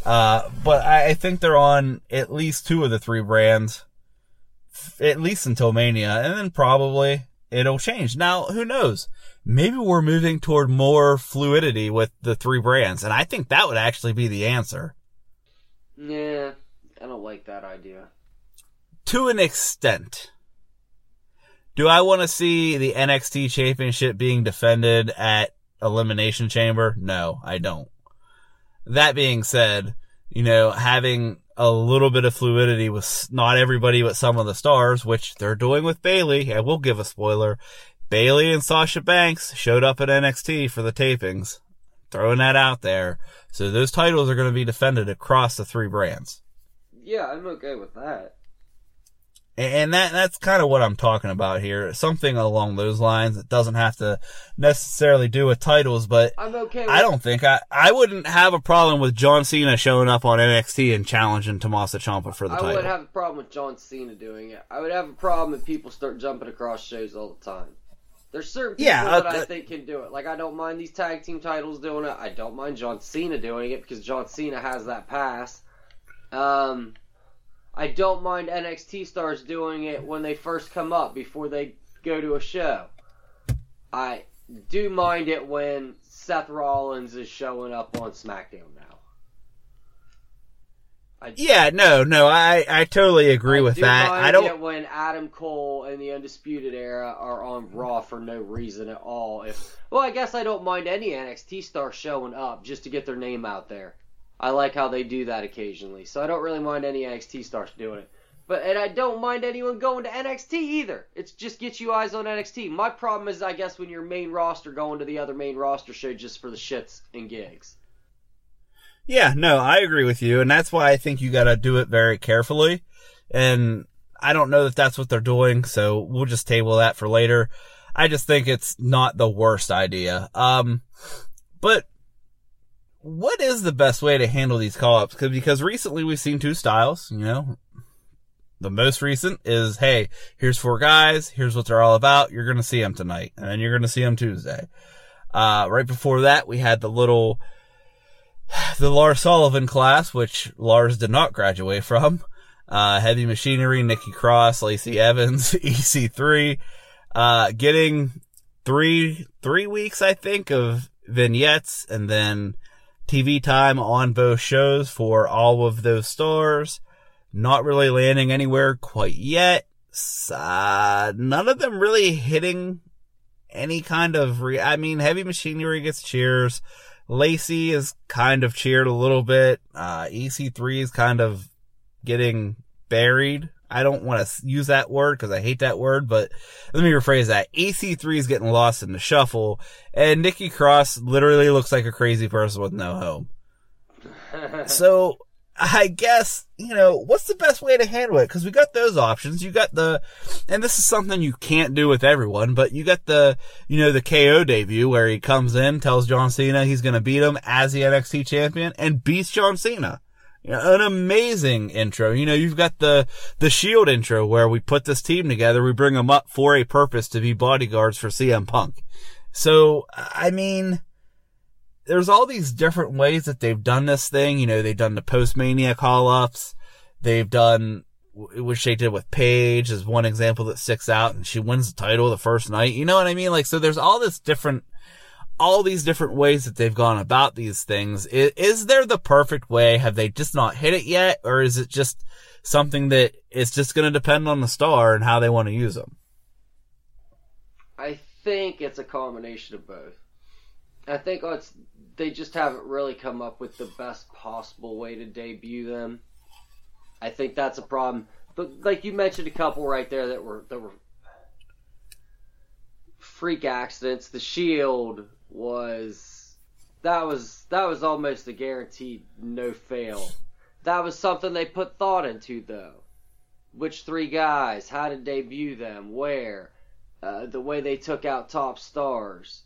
Uh, but I, I think they're on at least two of the three brands, f- at least until Mania, and then probably it'll change. Now, who knows? Maybe we're moving toward more fluidity with the three brands, and I think that would actually be the answer. Yeah, I don't like that idea. To an extent. Do I want to see the NXT championship being defended at Elimination Chamber? No, I don't. That being said, you know, having a little bit of fluidity with not everybody but some of the stars, which they're doing with Bayley, I will give a spoiler. Bayley and Sasha Banks showed up at NXT for the tapings. Throwing that out there. So those titles are going to be defended across the three brands. Yeah, I'm okay with that. And that that's kind of what I'm talking about here. Something along those lines. It doesn't have to necessarily do with titles, but I'm okay. With I don't think I I wouldn't have a problem with John Cena showing up on NXT and challenging Tommaso Ciampa for the I title. I wouldn't have a problem with John Cena doing it. I would have a problem if people start jumping across shows all the time. There's certain people Yeah, uh, that I uh, think can do it. Like I don't mind these tag team titles doing it. I don't mind John Cena doing it because John Cena has that pass. Um, I don't mind NXT stars doing it when they first come up before they go to a show. I do mind it when Seth Rollins is showing up on SmackDown now. I yeah, no, no, I I totally agree I with that. I don't. it when Adam Cole and the Undisputed Era are on Raw for no reason at all. If well, I guess I don't mind any NXT star showing up just to get their name out there. I like how they do that occasionally, so I don't really mind any NXT stars doing it. But and I don't mind anyone going to NXT either. It's just get you eyes on NXT. My problem is, I guess, when your main roster going to the other main roster show just for the shits and gigs. Yeah, no, I agree with you, and that's why I think you got to do it very carefully. And I don't know that that's what they're doing, so we'll just table that for later. I just think it's not the worst idea. Um, but what is the best way to handle these call-ups? Cause, recently we've seen two styles, you know. The most recent is, hey, here's four guys, here's what they're all about, you're gonna see them tonight, and then you're gonna see them Tuesday. Uh, right before that, we had the little, the Lars Sullivan class, which Lars did not graduate from. Uh, Heavy Machinery, Nikki Cross, Lacey Evans, EC3, uh, getting three, three weeks, I think, of vignettes and then TV time on both shows for all of those stars. Not really landing anywhere quite yet. Uh, none of them really hitting any kind of re- I mean, Heavy Machinery gets cheers. Lacey is kind of cheered a little bit. Uh, EC3 is kind of getting buried. I don't want to use that word because I hate that word, but let me rephrase that. EC3 is getting lost in the shuffle, and Nikki Cross literally looks like a crazy person with no home. so I guess, you know, what's the best way to handle it? Cause we got those options. You got the, and this is something you can't do with everyone, but you got the, you know, the KO debut where he comes in, tells John Cena he's going to beat him as the NXT champion and beats John Cena. An amazing intro. You know, you've got the, the Shield intro where we put this team together. We bring them up for a purpose to be bodyguards for CM Punk. So, I mean, there's all these different ways that they've done this thing. You know, they've done the post-mania call-ups. They've done, which they did with Paige is one example that sticks out and she wins the title the first night. You know what I mean? Like, so there's all this different, all these different ways that they've gone about these things. Is, is there the perfect way? Have they just not hit it yet? Or is it just something that it's just going to depend on the star and how they want to use them? I think it's a combination of both. I think oh, it's they just haven't really come up with the best possible way to debut them. I think that's a problem. But like you mentioned a couple right there that were that were freak accidents. The Shield was that was that was almost a guaranteed no fail. That was something they put thought into though. Which three guys? How did they debut them? Where? Uh, the way they took out top stars.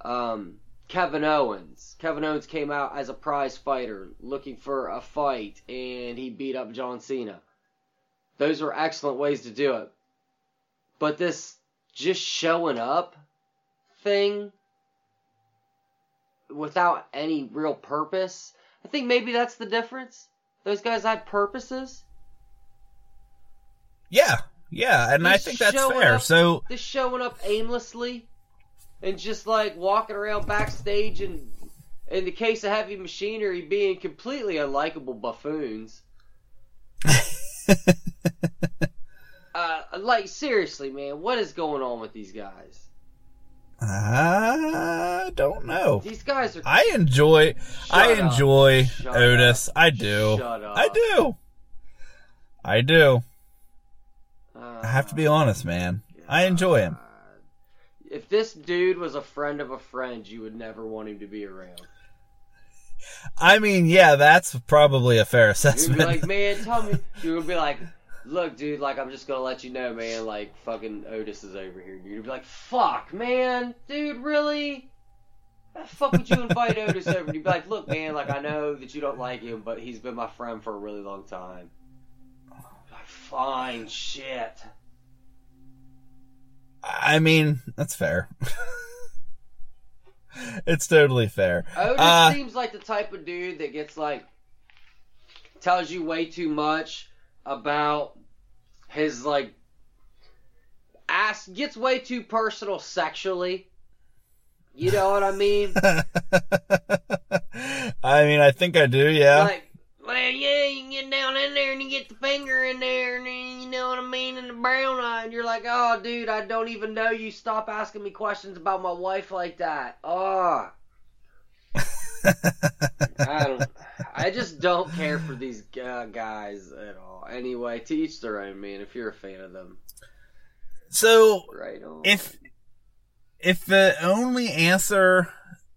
Um, Kevin Owens. Kevin Owens came out as a prize fighter looking for a fight and he beat up John Cena. Those were excellent ways to do it. But this just showing up thing without any real purpose, I think maybe that's the difference. Those guys had purposes. Yeah, yeah, and I think that's fair. up- So, Just showing up aimlessly and just like walking around backstage and in the case of heavy machinery being completely unlikable buffoons. uh, like seriously, man, what is going on with these guys? I don't know. These guys are. I enjoy, I Shut up. enjoy Shut Otis. up. I do. Shut up. I do. I do. Uh, I have to be honest, man. I enjoy him. If this dude was a friend of a friend, you would never want him to be around. I mean, yeah, that's probably a fair You'd be assessment. like, man, tell me. You would be like, look, dude, like, I'm just gonna let you know, man, like, fucking Otis is over here. You'd be like, fuck, man, dude, really? Why the fuck would you invite Otis over? You'd be like, look, man, like, I know that you don't like him, but he's been my friend for a really long time. Like, fine, shit. I mean, that's fair. it's totally fair. Otis Uh, seems like the type of dude that gets like tells you way too much about his like ass gets way too personal sexually. You know what I mean? I mean, I think I do, yeah. Like, well, yeah, you can get down in there and you get the finger in there, and you know what I mean, and the brown eye, and you're like, oh, dude, I don't even know you. Stop asking me questions about my wife like that. Oh. I don't. I just don't care for these uh, guys at all. Anyway, to each their own, man. If you're a fan of them, so, right on. if if the only answer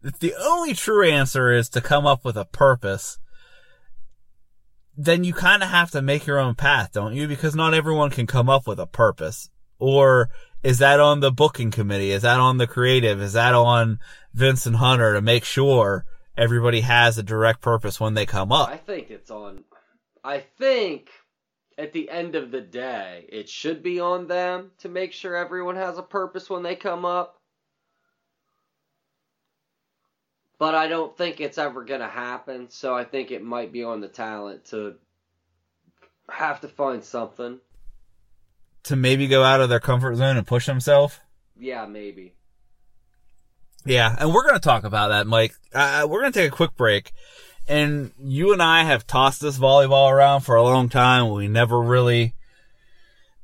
if the only true answer is to come up with a purpose then you kind of have to make your own path don't you because not everyone can come up with a purpose or is that on the booking committee is that on the creative is that on Vince and Hunter to make sure everybody has a direct purpose when they come up I think it's on. I think at the end of the day, it should be on them to make sure everyone has a purpose when they come up. But I don't think it's ever going to happen, so I think it might be on the talent to have to find something. to maybe go out of their comfort zone and push themselves Yeah, maybe. Yeah, and we're going to talk about that, Mike. Uh, we're going to take a quick break. And you and I have tossed this volleyball around for a long time. We never really,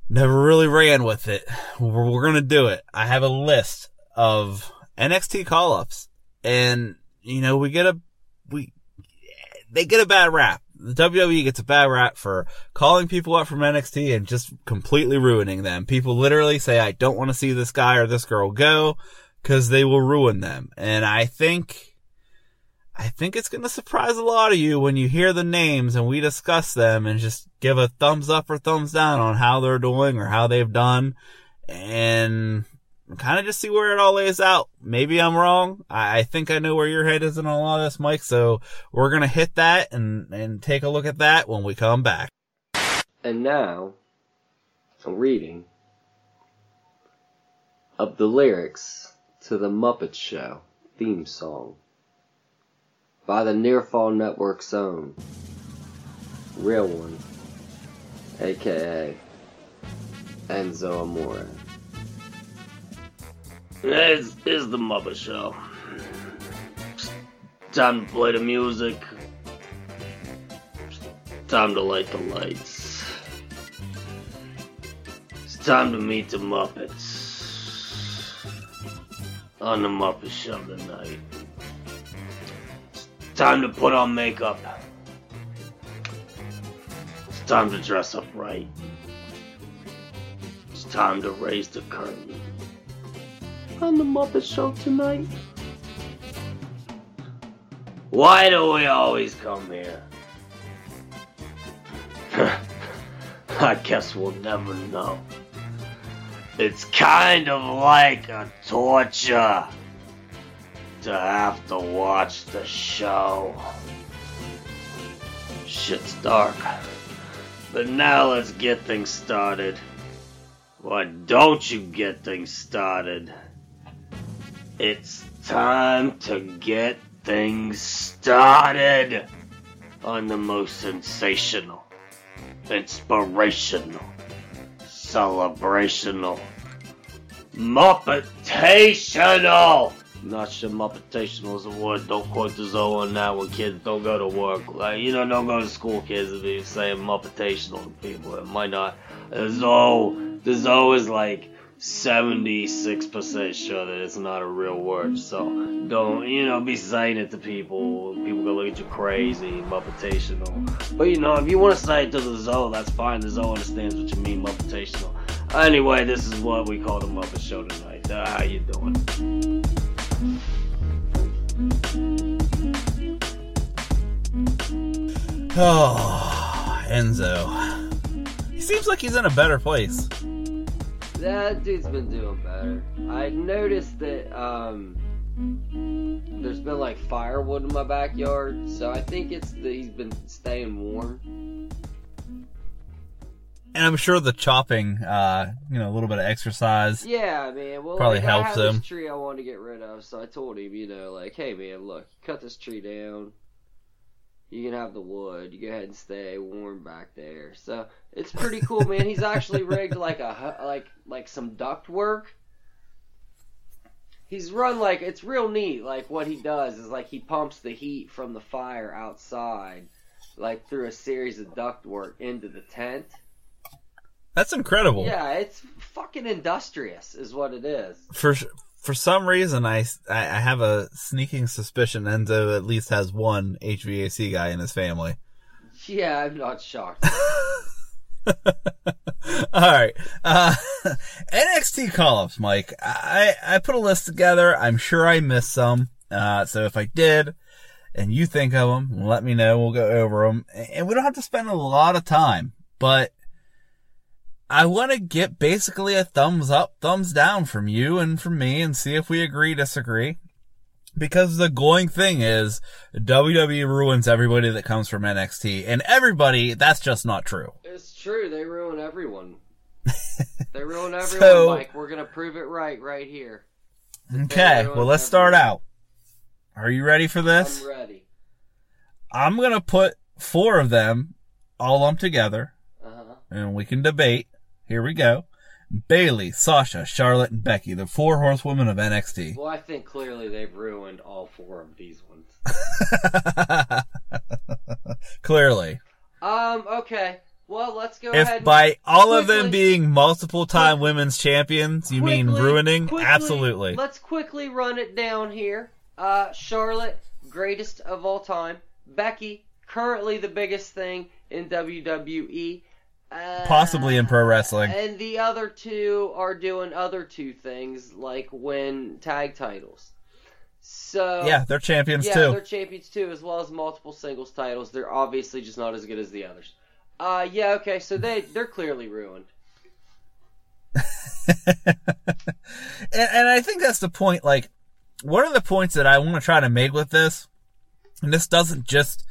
never really ran with it. We're, we're going to do it. I have a list of NXT call ups. And, you know, we get a, we, they get a bad rap. the WWE gets a bad rap for calling people up from NXT and just completely ruining them. People literally say, I don't want to see this guy or this girl go because they will ruin them. And I think, I think it's going to surprise a lot of you when you hear the names and we discuss them and just give a thumbs up or thumbs down on how they're doing or how they've done. And kind of just see where it all lays out. Maybe I'm wrong. I, I think I know where your head is in a lot of this, Mike. So we're gonna hit that and and take a look at that when we come back. And now, a reading of the lyrics to the Muppet Show theme song by the Near Fall Network's own real one, aka Enzo Amore. It's, is the Muppet Show. It's time to play the music. It's time to light the lights. It's time to meet the Muppets. On the Muppet Show tonight. It's time to put on makeup. It's time to dress up right. It's time to raise the curtain on the Muppet Show tonight? Why do we always come here? I guess we'll never know. It's kind of like a torture to have to watch the show. Shit's dark. But now let's get things started. Why don't you get things started? It's time to get things started on the most sensational, inspirational, celebrational, Muppetational! Not sure Muppetational is a word. Don't quote the Zoe on that one, kids. Don't go to work. Like, you know, don't go to school, kids, if you saying Muppetational to people. It might not. The Zoe, the Zoe is like 76% sure that it's not a real word. So don't, you know, be saying it to people. People gonna look at you crazy, Muppetational. But you know, if you want to say it to the Zoe, that's fine. The Zoe understands what you mean, Muppetational. Anyway, this is what we call the Muppet Show tonight. Uh, how you doing? Oh, Enzo. He seems like he's in a better place. That dude's been doing better. I noticed that um, there's been like firewood in my backyard, so I think it's that he's been staying warm. And I'm sure the chopping, uh, you know, a little bit of exercise. Yeah, man. Well, Probably like, helps I had him. This tree I wanted to get rid of, so I told him, you know, like, hey, man, look, cut this tree down. You can have the wood. You go ahead and stay warm back there. So it's pretty cool, man. He's actually rigged like a like like some duct work. He's run like it's real neat. Like what he does is like he pumps the heat from the fire outside, like through a series of duct work into the tent. That's incredible. Yeah, it's fucking industrious, is what it is. For for some reason, I, I I have a sneaking suspicion Enzo at least has one HVAC guy in his family. Yeah, I'm not shocked. All right. Uh, NXT call-ups, Mike. I, I put a list together. I'm sure I missed some. Uh, so if I did and you think of them, let me know. We'll go over them and we don't have to spend a lot of time, but I want to get basically a thumbs up, thumbs down from you and from me and see if we agree, disagree. Because the going thing is WWE ruins everybody that comes from NXT and everybody, that's just not true. It's true. They ruin everyone. They ruin everyone, So- Mike. We're gonna prove it right, right here. Okay, well let's start out. Are you ready for this? I'm ready. I'm gonna put four of them all lumped together Uh huh. and we can debate. Here we go. Bayley, Sasha, Charlotte, and Becky, the four horsewomen of NXT. Well, I think clearly they've ruined all four of these ones. Clearly. Um. Okay. Well, let's go ahead. If and by all of them being multiple time women's champions, you mean ruining? quickly- Absolutely. Let's quickly run it down here. Uh, Charlotte, greatest of all time. Becky, currently the biggest thing in WWE. Possibly in pro wrestling. And the other two are doing other two things, like win tag titles. So Yeah, they're champions yeah, too. they're champions too, as well as multiple singles titles. They're obviously just not as good as the others. Uh, yeah, okay, so they they're clearly ruined. and, and I think that's the point. Like, one of the points that I want to try to make with this, and this doesn't just,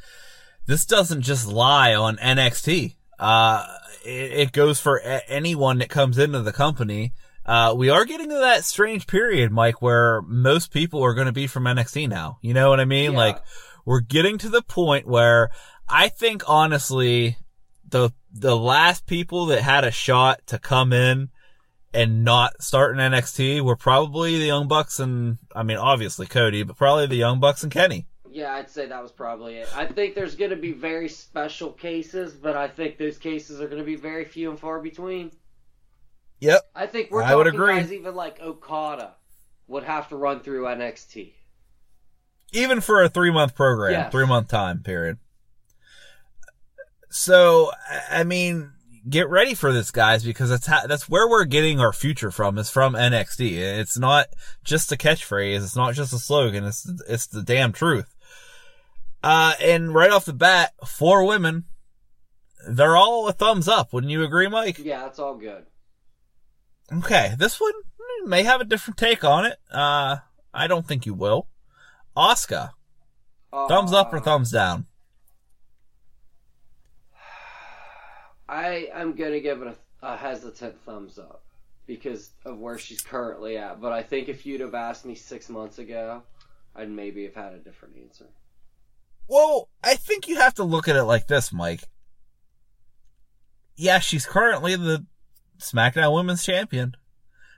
this doesn't just lie on NXT. Uh, it, it goes for a- anyone that comes into the company. Uh, we are getting to that strange period, Mike, where most people are going to be from NXT now. You know what I mean? Yeah. Like, we're getting to the point where I think honestly, the, the last people that had a shot to come in and not start in NXT were probably the Young Bucks and, I mean, obviously Cody, but probably the Young Bucks and Kenny. Yeah, I'd say that was probably it. I think there's going to be very special cases, but I think those cases are going to be very few and far between. Yep. I think we're I talking would agree. guys even like Okada would have to run through NXT. Even for a three month program, Yes. three month time period. So, I- mean, get ready for this, guys, because that's how, that's where we're getting our future from, is from NXT. It's not just a catchphrase. It's not just a slogan. It's, it's the damn truth. Uh, and right off the bat, four women, they're all a thumbs up. Wouldn't you agree, Mike? Yeah, that's all good. Okay, this one may have a different take on it. Uh, I don't think you will. Asuka, thumbs up or Uh, thumbs down? I I'm gonna give it a, a hesitant thumbs up because of where she's currently at. But I think if you'd have asked me six months ago, I'd maybe have had a different answer. Well, I think you have to look at it like this, Mike. Yeah, she's currently the SmackDown Women's Champion,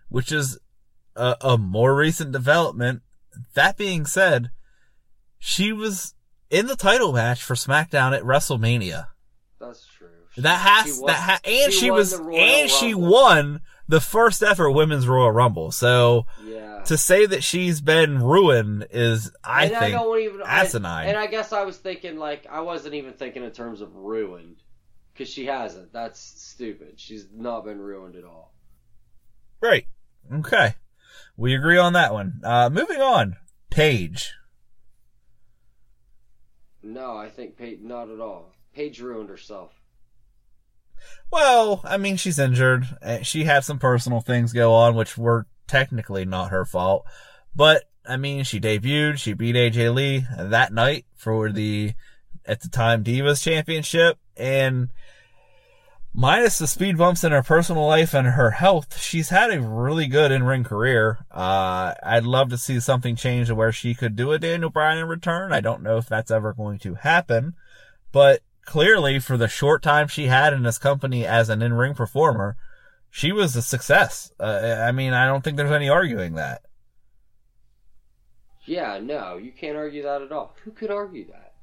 which is a, a more recent development. That being said, she was in the title match for SmackDown at WrestleMania. That's true. That has won- that ha- and she she, was and she won the first ever women's Royal Rumble. So Yeah. To say that she's been ruined is, I and I think, don't even I- asinine. and I guess I was thinking like I wasn't even thinking in terms of ruined because she hasn't. That's stupid. She's not been ruined at all. right. Okay, we agree on that one. Uh, moving on, Paige. No, I think Paige not at all. Paige ruined herself. Well, I mean, she's injured. Uh, She had some personal things go on, which were technically not her fault. But, I mean, she debuted, she beat AJ Lee that night for the, at the time, Divas Championship, and minus the speed bumps in her personal life and her health, she's had a really good in-ring career. Uh, I'd love to see something change to where she could do a Daniel Bryan return. I don't know if that's ever going to happen, but clearly for the short time she had in this company as an in-ring performer, she was a success. Uh, I mean, I don't think there's any arguing that. Yeah, no, you can't argue that at all. Who could argue that?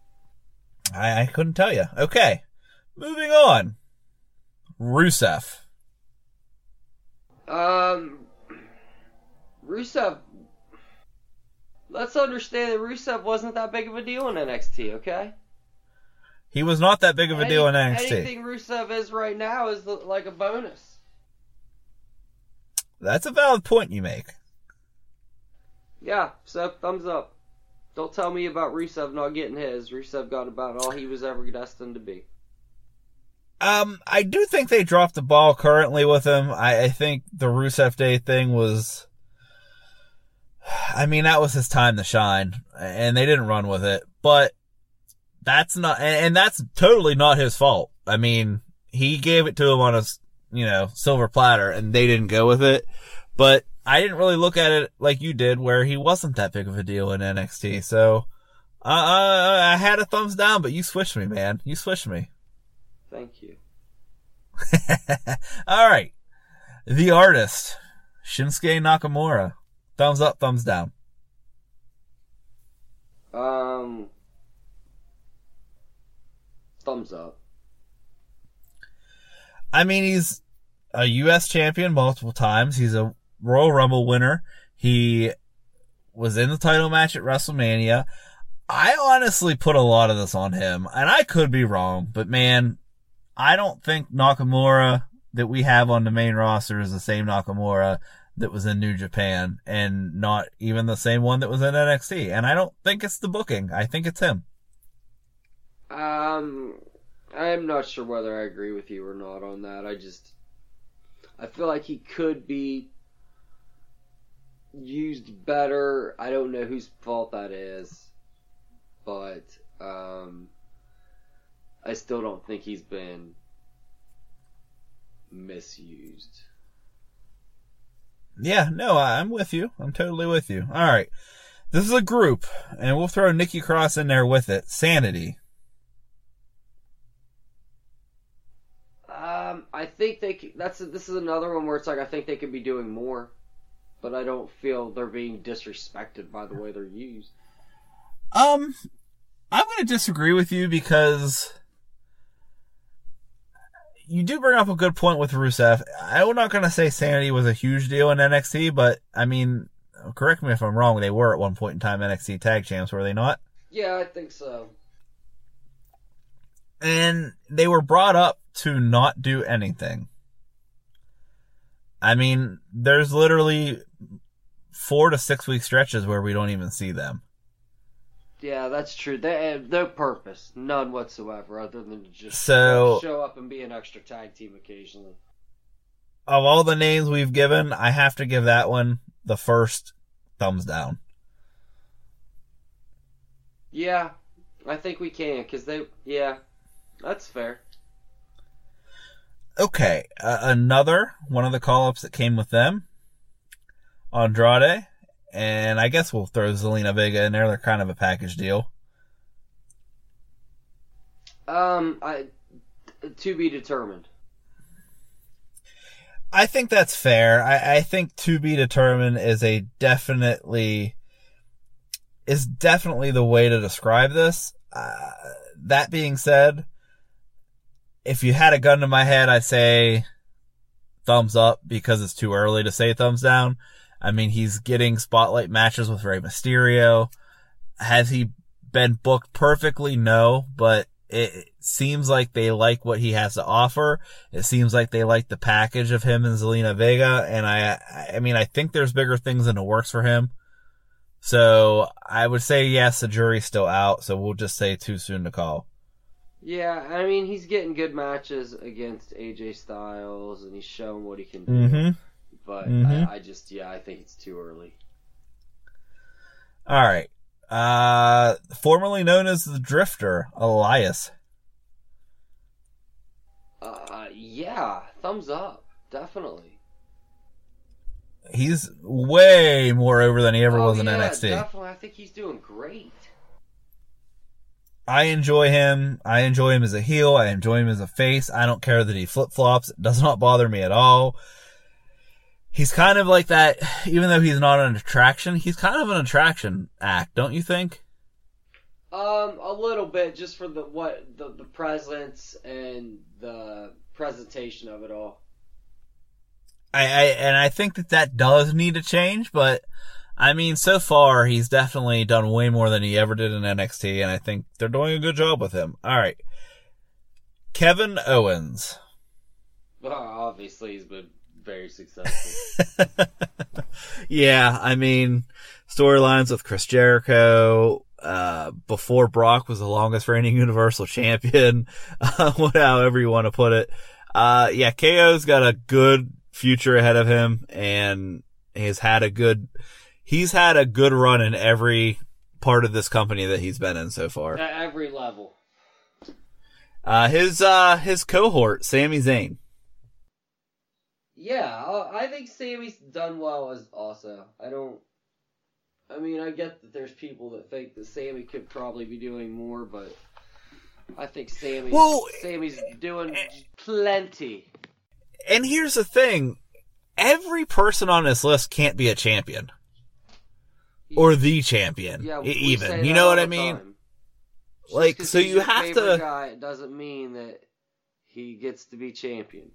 I, I couldn't tell you. Okay. Moving on. Rusev. Um, Rusev. Let's understand that Rusev wasn't that big of a deal in NXT. Okay. He was not that big of a deal in Any- NXT. Anything Rusev is right now is like a bonus. That's a valid point you make. Yeah, so thumbs up. Don't tell me about Rusev not getting his. Rusev got about all he was ever destined to be. Um, I do think they dropped the ball currently with him. I, I think the Rusev Day thing was, I mean, that was his time to shine, and they didn't run with it. But that's not, and, and that's totally not his fault. I mean, he gave it to him on a, you know, silver platter, and they didn't go with it. But I didn't really look at it like you did, where he wasn't that big of a deal in NXT. So, uh, uh, I had a thumbs down, but you switched me, man. You switched me. Thank you. All right. The artist, Shinsuke Nakamura. Thumbs up, thumbs down. Um, thumbs up. I mean, he's a U.S. champion multiple times. He's a Royal Rumble winner. He was in the title match at WrestleMania. I honestly put a lot of this on him, and I could be wrong, but man, I don't think Nakamura that we have on the main roster is the same Nakamura that was in New Japan, and not even the same one that was in NXT. And I don't think it's the booking. I think it's him. Um, I'm not sure whether I agree with you or not on that. I just, I feel like he could be used better. I don't know whose fault that is, but um, I still don't think he's been misused. Yeah, no, I'm with you. I'm totally with you. All right. This is a group, and we'll throw Nikki Cross in there with it. Sanity. Um, I think they. c- That's this is another one where it's like I think they could be doing more, but I don't feel they're being disrespected by the way they're used. Um, I'm going to disagree with you because you do bring up a good point with Rusev. I'm not going to say Sanity was a huge deal in NXT, but I mean, correct me if I'm wrong. They were at one point in time NXT tag champs, were they not? Yeah, I think so. And they were brought up to not do anything. I mean, there's literally four to six week stretches where we don't even see them. Yeah, that's true. They eh, have no purpose, none whatsoever, other than to just So- show up and be an extra tag team occasionally. Of all the names we've given, I have to give that one the first thumbs down. Yeah, I think we can because they. Yeah, that's fair. Okay, uh, another one of the call ups that came with them, Andrade, and I guess we'll throw Zelina Vega in there. They're kind of a package deal. Um, I to be determined. I think that's fair. I, I think to be determined is a definitely is definitely the way to describe this. Uh, that being said, if you had a gun to my head, I'd say thumbs up because it's too early to say thumbs down. I mean, he's getting spotlight matches with Rey Mysterio. Has he been booked perfectly? No, but it, seems like they like what he has to offer. It seems like they like the package of him and Zelina Vega. And I, I mean, I think there's bigger things in the works for him. So I would say yes, the jury's still out. So we'll just say too soon to call. Yeah, I mean he's getting good matches against AJ Styles, and he's showing what he can do. Mm-hmm. But mm-hmm. I, I just, yeah, I think it's too early. All right. Uh, formerly known as the Drifter, Elias. Uh, yeah, thumbs up, definitely. He's way more over than he ever oh, was in yeah, NXT. Definitely, I think he's doing great. I enjoy him. I enjoy him as a heel. I enjoy him as a face. I don't care that he flip flops. It does not bother me at all. He's kind of like that, even though he's not an attraction, he's kind of an attraction act, don't you think? Um, a little bit, just for the what the the presence and the presentation of it all. I, I, and I think that that does need to change, but I mean, so far he's definitely done way more than he ever did in NXT, and I think they're doing a good job with him. All right. Kevin Owens. Well, obviously, he's been very successful. yeah, I mean, storylines with Chris Jericho, uh, before Brock was the longest reigning Universal Champion, uh, however you want to put it. Uh, yeah, KO's got a good future ahead of him and he's had a good, he's had a good run in every part of this company that he's been in so far. At every level. Uh, his, uh, his cohort, Sami Zayn. Yeah, I think Sammy's done well as also. I don't. I mean, I get that there's people that think that Sammy could probably be doing more, but I think Sammy. Well, Sammy's doing plenty. And here's the thing. Every person on this list can't be a champion. Or the champion. Yeah, even. You know what I mean? time. Like, so you have to- Guy, it doesn't mean that he gets to be champion.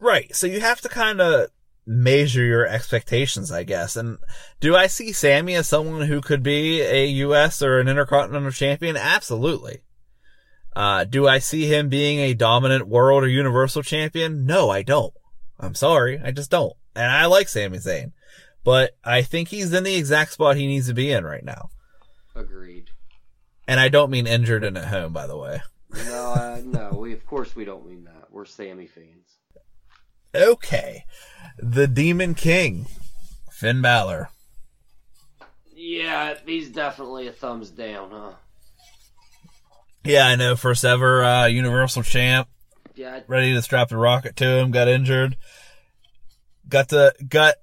Right. So you have to kind of measure your expectations, I guess. And do I see Sammy as someone who could be a US or an Intercontinental champion? Absolutely. Uh, do I see him being a dominant world or universal champion? No, I don't. I'm sorry. I just don't. And I like Sami Zayn, but I think he's in the exact spot he needs to be in right now. Agreed. And I don't mean injured and at home, by the way. No, uh, no. We of course we don't mean that. We're Sammy fans. Okay. The Demon King, Finn Balor. Yeah, he's definitely a thumbs down, huh? Yeah, I know. First ever uh, Universal Champ. Yeah, Ready to strap the rocket to him. Got injured. Got the got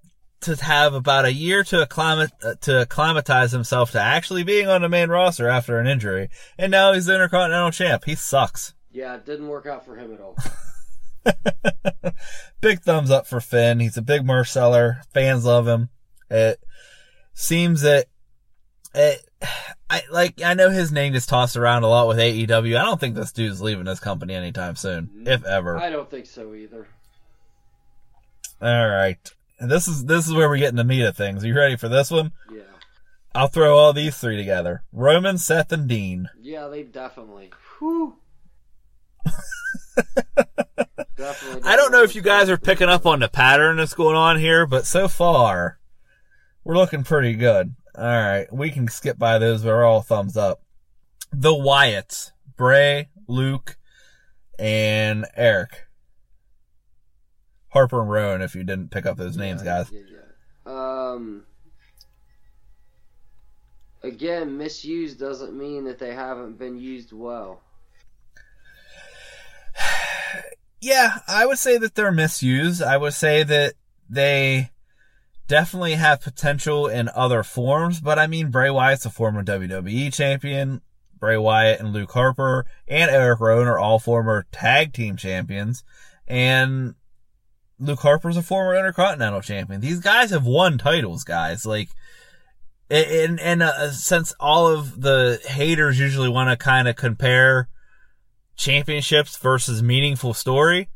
to have about a year to acclimat uh, to acclimatize himself to actually being on the main roster after an injury, and now he's the Intercontinental Champ. He sucks. yeah, it didn't work out for him at all. big thumbs up for Finn. He's a big merch seller. Fans love him. It seems that it, I like. I know his name gets tossed around a lot with AEW. I don't think this dude's leaving this company anytime soon, if ever. I don't think so either. All right. And this is this is where we're getting the meat of things. Are you ready for this one? Yeah, I'll throw all these three together: Roman, Seth, and Dean. yeah, they definitely. Whew. definitely. I don't know if you guys are picking up on the pattern that's going on here, but so far, we're looking pretty good. All right, we can skip by those. We're all thumbs up. The Wyatts, Bray, Luke, and Eric. Harper and Rowan, if you didn't pick up those names, guys. Yeah, yeah. Um. Again, misuse doesn't mean that they haven't been used well. Yeah, I would say that they're misused. I would say that they definitely have potential in other forms, but I mean, Bray Wyatt's a former WWE champion. Bray Wyatt and Luke Harper and Eric Rowan are all former tag team champions. And Luke Harper's a former Intercontinental champion. These guys have won titles, guys. Like, and, and uh, since all of the haters usually want to kind of compare championships versus meaningful story,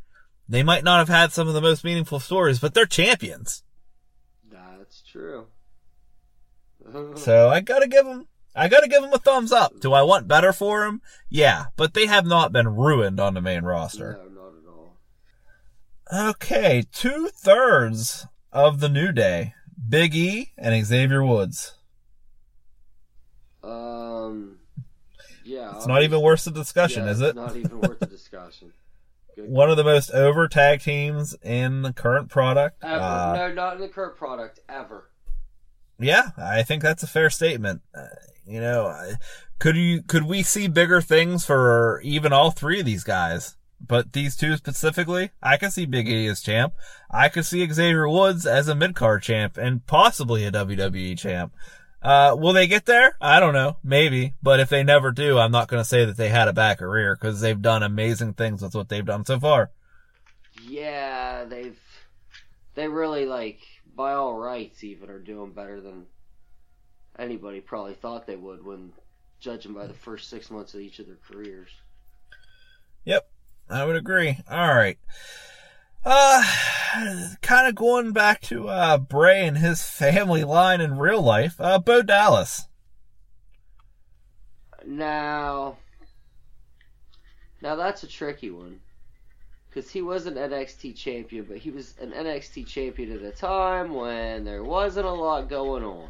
they might not have had some of the most meaningful stories, but they're champions. That's true. So I gotta give them, I gotta give them a thumbs up. Do I want better for them? Yeah, but they have not been ruined on the main roster. no, not at all. Okay, two thirds of the New Day. Big E and Xavier Woods. Um. Yeah. It's not even worth the discussion, yeah, is it's it? Not even worth the discussion. Good. One of the most over tag teams in the current product. Ever. Uh, no, not in the current product. Ever. Yeah, I think that's a fair statement. Uh, you know, could you could we see bigger things for even all three of these guys? But these two specifically, I could see Big E as champ. I could see Xavier Woods as a mid card champ and possibly a WWE champ. Uh, will they get there? I don't know. Maybe. But if they never do, I'm not going to say that they had a bad career because they've done amazing things with what they've done so far. Yeah, they've. They really like, by all rights, even are doing better than anybody probably thought they would when judging by the first six months of each of their careers. Yep, I would agree. All right. Uh, kind of going back to, uh, Bray and his family line in real life, uh, Bo Dallas. Now, now that's a tricky one. Because he was an NXT champion, but he was an NXT champion at a time when there wasn't a lot going on.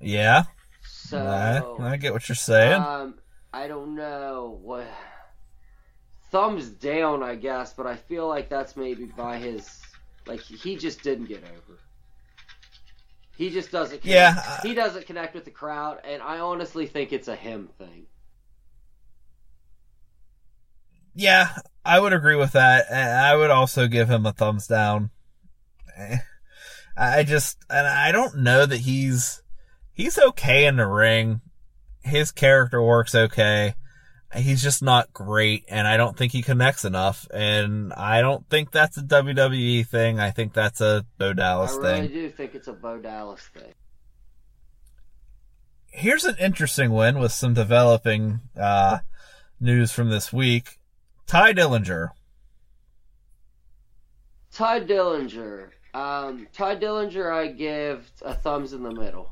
Yeah, So, I, I get what you're saying. um, I don't know what. Thumbs down, I guess, but I feel like that's maybe by his. Like, he just didn't get over. He just doesn't. Connect. Yeah, he doesn't connect with the crowd, and I honestly think it's a him thing. yeah, I would agree with that. I would also give him a thumbs down. I just, and I don't know that he's, he's okay in the ring. His character works okay. He's just not great, and I don't think he connects enough. And I don't think that's a WWE thing. I think that's a Bo Dallas thing. I really thing. do think it's a Bo Dallas thing. Here's an interesting one with some developing uh, news from this week. Tye Dillinger. Tye Dillinger. Um, Tye Dillinger, I give a thumbs in the middle.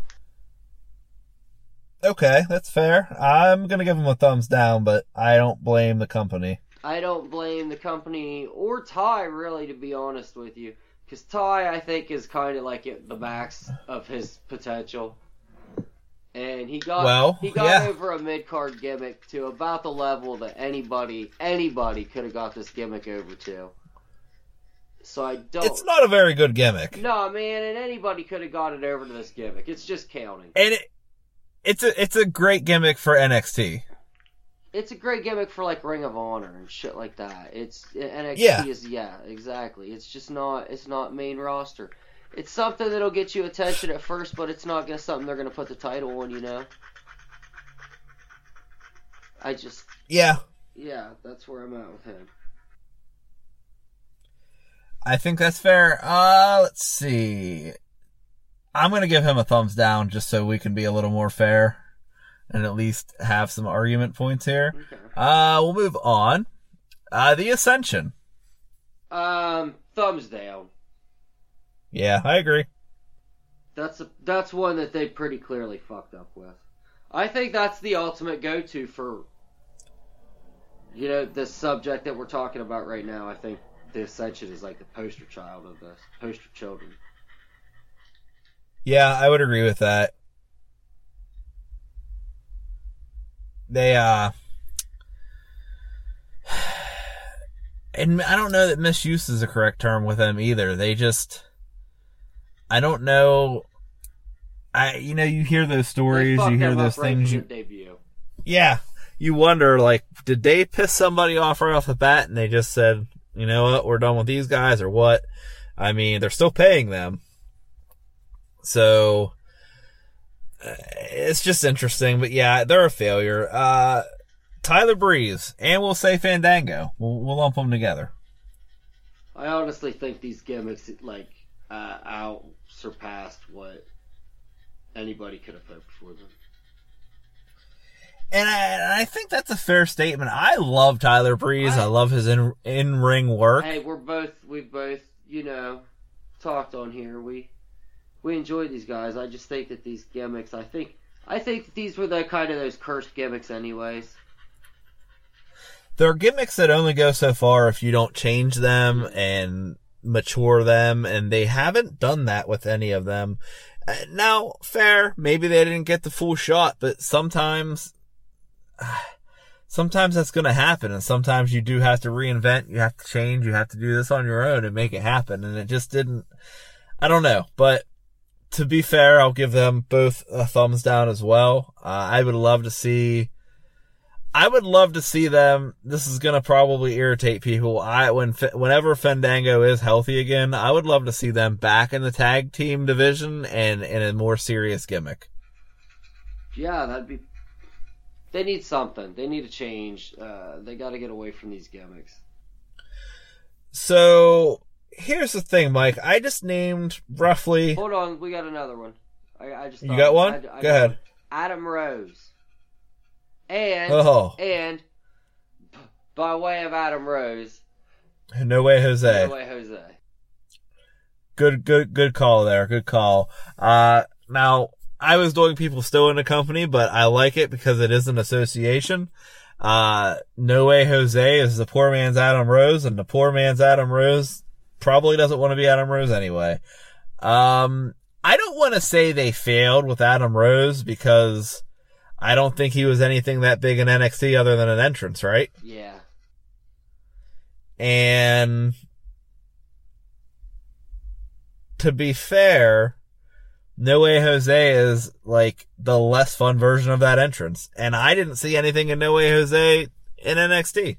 Okay, that's fair. I'm gonna give him a thumbs down, but I don't blame the company. I don't blame the company or Tye, really, to be honest with you. Because Tye, I think, is kind of like at the max of his potential. And he got Well, he got yeah. over a mid card gimmick to about the level that anybody anybody could have got this gimmick over to. So I don't. It's not a very good gimmick, No, man, and anybody could have got it over to this gimmick. It's just counting. and it, it's a it's a great gimmick for NXT. It's a great gimmick for like Ring of Honor and shit like that. It's NXT Yeah. is yeah, exactly. It's just not it's not main roster. It's something that'll get you attention at first, but it's not gonna something they're gonna put the title on, you know. I just Yeah, yeah, that's where I'm at with him. I think that's fair. Uh, let's see. I'm gonna give him a thumbs down just so we can be a little more fair and at least have some argument points here. Okay. Uh, we'll move on. Uh, the Ascension. Um, thumbs down. Yeah, I agree. That's a, that's one that they pretty clearly fucked up with. I think that's the ultimate go-to for you know the subject that we're talking about right now. I think the Ascension is like the poster child of this, poster children. Yeah, I would agree with that. They, uh, and I don't know that misuse is a correct term with them either. They just, I don't know. I, you know, you hear those stories, you hear those things, from you, yeah, you wonder, like, did they piss somebody off right off the bat and they just said, you know what, we're done with these guys or what? I mean, they're still paying them. So, uh, it's just interesting, but yeah, they're a failure. Uh, Tyler Breeze, and we'll say Fandango. We'll, we'll lump them together. I honestly think these gimmicks like uh, out surpassed what anybody could have hoped for them. And I, and I think that's a fair statement. I love Tyler Breeze. I, I- love his in, in-ring work. Hey, we're both we've both you know talked on here. We we enjoy these guys. I just think that these gimmicks. I think I think that these were the kind of those cursed gimmicks, anyways. there are gimmicks that only go so far if you don't change them and mature them, and they haven't done that with any of them. Uh, Now, fair, maybe they didn't get the full shot, but sometimes, sometimes that's going to happen, and sometimes you do have to reinvent, you have to change, you have to do this on your own and make it happen, and it just didn't. I don't know, but to be fair, I'll give them both a thumbs down as well. Uh, I would love to see. I would love to see them. This is gonna probably irritate people. I when whenever Fandango is healthy again, I would love to see them back in the tag team division and in a more serious gimmick. Yeah, that'd be. They need something. They need a change. Uh, they got to get away from these gimmicks. So here's the thing, Mike. I just named roughly. Hold on, we got another one. I, I just You got one? I- I Go ahead. Adam Rose. And Oh. and by way of Adam Rose, No way, Jose. by way Jose. Good, good, good call there. Good call. Uh, now I was doing people still in the company, but I like it because it is an association. Uh, no way Jose is the poor man's Adam Rose and the poor man's Adam Rose probably doesn't want to be Adam Rose anyway. Um, I don't want to say they failed with Adam Rose because I don't think he was anything that big in NXT other than an entrance, right? Yeah. And to be fair, No Way Jose is like the less fun version of that entrance. And I didn't see anything in No Way Jose in NXT.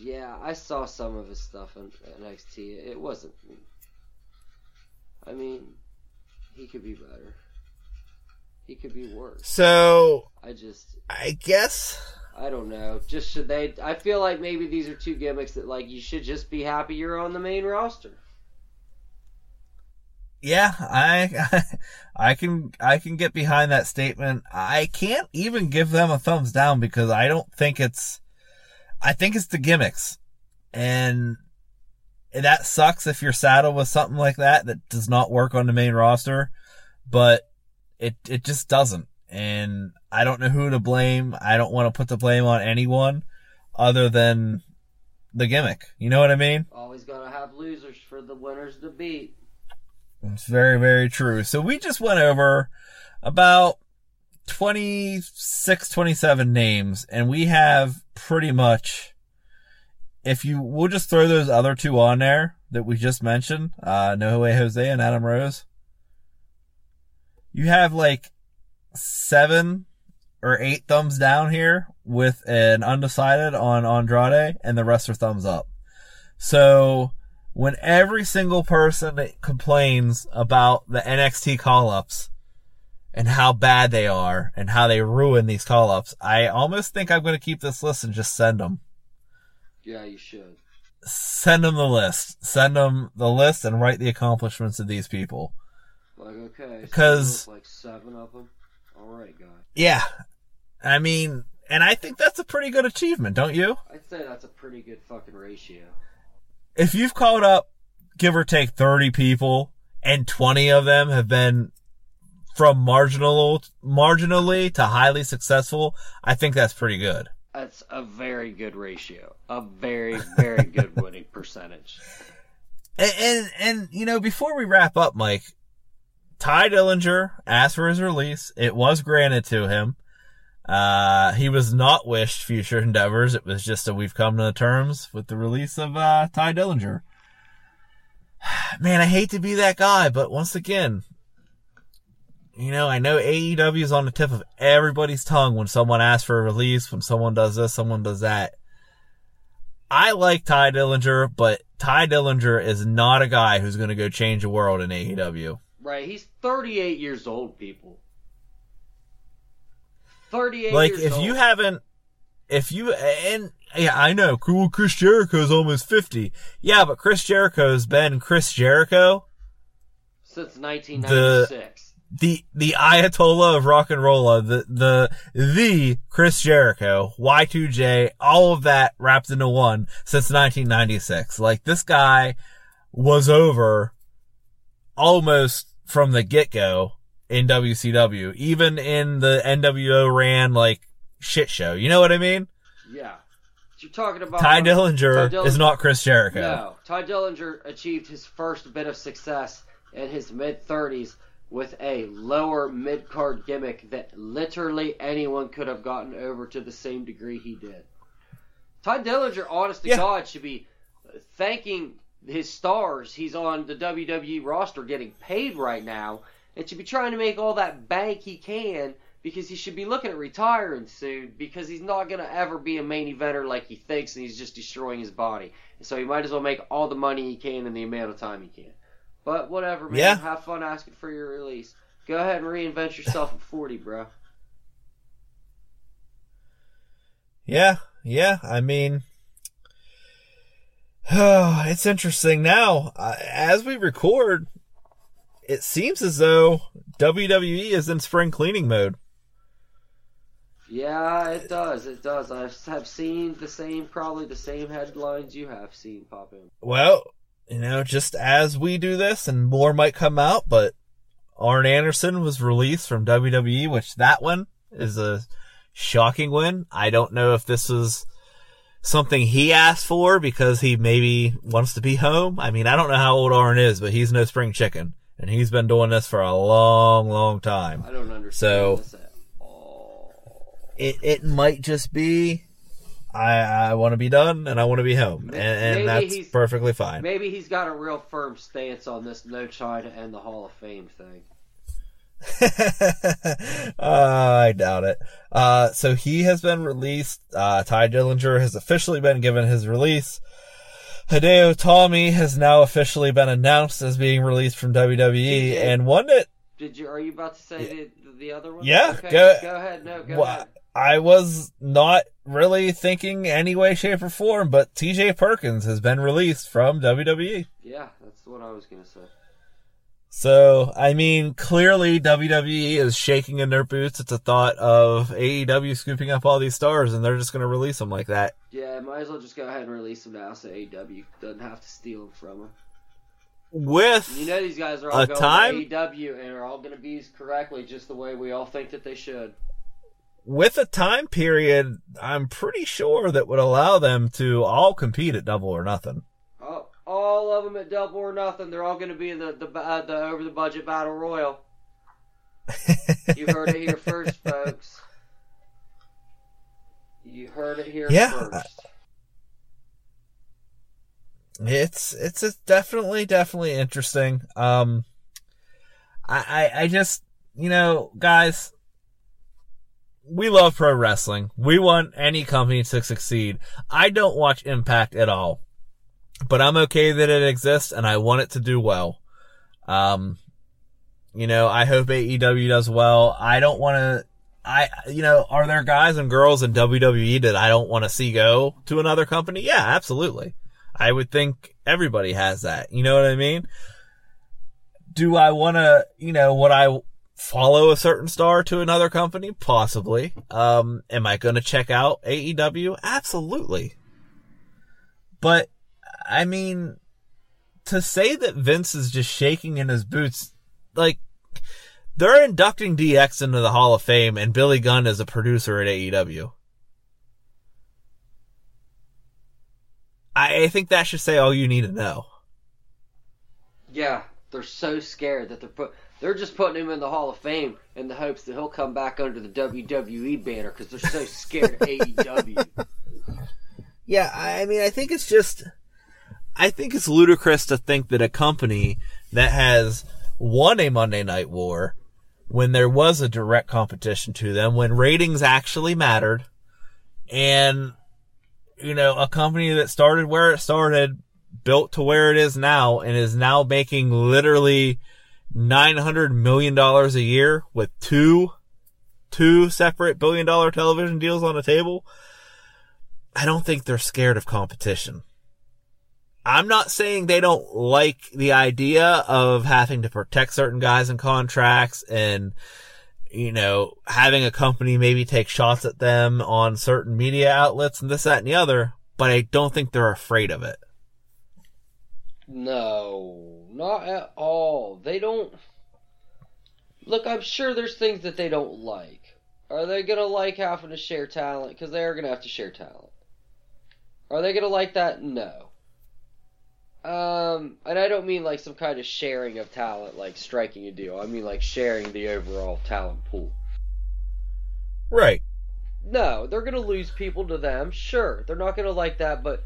Yeah, I saw some of his stuff in NXT. It wasn't. I mean, he could be better. He could be worse. So I just, I guess I don't know. Just should they? I feel like maybe these are two gimmicks that like you should just be happy you're on the main roster. yeah, I I can I can get behind that statement. I can't even give them a thumbs down because I don't think it's I think it's the gimmicks. And that sucks if you're saddled with something like that that does not work on the main roster, but it it just doesn't. And I don't know who to blame. I don't want to put the blame on anyone other than the gimmick. You know what I mean? Always gotta have losers for the winners to beat. It's very, very true. So we just went over about 26, 27 names, and we have pretty much, if you, we'll just throw those other two on there that we just mentioned, uh, No Jose and Adam Rose. You have like seven or eight thumbs down here with an undecided on Andrade and the rest are thumbs up. So when every single person complains about the NXT call ups and how bad they are and how they ruin these call ups, I almost think I'm going to keep this list and just send them. Yeah, you should. Send them the list. Send them the list and write the accomplishments of these people. Like, okay. Because- so like seven of them. All right, guy. Yeah. I mean, and I think that's a pretty good achievement, don't you? I'd say that's a pretty good fucking ratio. if you've called up, give or take 30 people, and 20 of them have been from marginal, marginally to highly successful, I think that's pretty good. That's a very good ratio. A very, very good winning percentage. And, and, and, you know, before we wrap up, Mike, Tye Dillinger asked for his release. It was granted to him. Uh, he was not wished future endeavors. It was just that we've come to terms with the release of, uh, Tye Dillinger. Man, I hate to be that guy, but once again, you know, I know AEW is on the tip of everybody's tongue when someone asks for a release, when someone does this, someone does that. I like Tye Dillinger, but Tye Dillinger is not a guy who's going to go change the world in AEW. Right, he's 38 years old, people. 38 Like, years if old. you haven't, if you, and yeah, I know, cool, Chris Jericho's almost 50. Yeah, but Chris Jericho's been Chris Jericho, Since 1996. the, the the Ayatollah of rock and roll, uh, the, the, the Chris Jericho, Y2J, all of that wrapped into one since 1996. Like, this guy was over almost from the get-go in WCW, even in the NWO ran like shit show. You know what I mean? Yeah. You're talking about. Tye Dillinger Tye Dillinger- is not Chris Jericho. No. Tye Dillinger achieved his first bit of success in his mid 30s with a lower mid card gimmick that literally anyone could have gotten over to the same degree he did. Tye Dillinger, honest to Yeah. God, should be thanking his stars he's on the WWE roster getting paid right now and should be trying to make all that bank he can because he should be looking at retiring soon because he's not going to ever be a main eventer like he thinks and he's just destroying his body. So he might as well make all the money he can in the amount of time he can. But whatever, man. Yeah. Have fun asking for your release. Go ahead and reinvent yourself at 40, bro. Yeah, yeah. I mean, oh, it's interesting now. Uh, as we record, it seems as though WWE is in spring cleaning mode. Yeah, it does. It does. I have seen the same, probably the same headlines you have seen pop in. Well, you know, just as we do this, and more might come out, but Arn Anderson was released from WWE, which that one is a shocking win. I don't know if this was something he asked for because he maybe wants to be home. I mean, I don't know how old Arn is, but he's no spring chicken, and he's been doing this for a long, long time. I don't understand So- this at all. It it might just be. I, I want to be done and I want to be home, and, and that's perfectly fine. Maybe he's got a real firm stance on this no try to end the Hall of Fame thing. uh, I doubt it. Uh, so he has been released. Uh, Tye Dillinger has officially been given his release. Hideo Itami has now officially been announced as being released from WWE, and one that Did you? Are you about to say the, the other one? Yeah, Okay, go- go ahead. No, go Wha- ahead. I was not really thinking any way, shape, or form, but TJ Perkins has been released from WWE. Yeah, that's what I was gonna say. So, I mean, clearly WWE is shaking in their boots at the thought of AEW scooping up all these stars and they're just going to release them like that. Yeah, might as well just go ahead and release them now so AEW doesn't have to steal them from them. With You know these guys are all A going time- to AEW and are all going to be used correctly just the way we all think that they should. With a time period, I'm pretty sure that would allow them to all compete at double or nothing. All, all of them at double or nothing. They're all going to be in the the, uh, the over the budget battle royal. you heard it here first, folks. You heard it here Yeah. first. It's it's it's definitely definitely interesting. Um, I I, I just you know guys, we love pro wrestling. We want any company to succeed. I don't watch Impact at all, but I'm okay that it exists and I want it to do well. Um, you know, I hope AEW does well. I don't want to. I, you know, are there guys and girls in WWE that I don't want to see go to another company? Yeah, absolutely. I would think everybody has that. You know what I mean? Do I want to, you know, what I follow a certain star to another company? Possibly. Um, am I going to check out AEW? Absolutely. But, I mean, to say that Vince is just shaking in his boots, like, they're inducting DX into the Hall of Fame and Billy Gunn is a producer at AEW. I, I think that should say all you need to know. Yeah, they're so scared that they're put. They're just putting him in the Hall of Fame in the hopes that he'll come back under the WWE banner because they're so scared of AEW. Yeah, I mean, I think it's just, I think it's ludicrous to think that a company that has won a Monday Night War when there was a direct competition to them, when ratings actually mattered, and, you know, a company that started where it started, built to where it is now, and is now making literally $900 million a year with two, two separate billion dollar television deals on the table. I don't think they're scared of competition. I'm not saying they don't like the idea of having to protect certain guys in contracts and, you know, having a company maybe take shots at them on certain media outlets and this, that, and the other, but I don't think they're afraid of it. No, not at all. They don't. Look, I'm sure there's things that they don't like. Are they gonna like having to share talent? Because they are gonna have to share talent. Are they gonna like that? No. Um, and I don't mean like some kind of sharing of talent, like striking a deal. I mean like sharing the overall talent pool. Right. No, they're gonna lose people to them. Sure, they're not gonna like that, but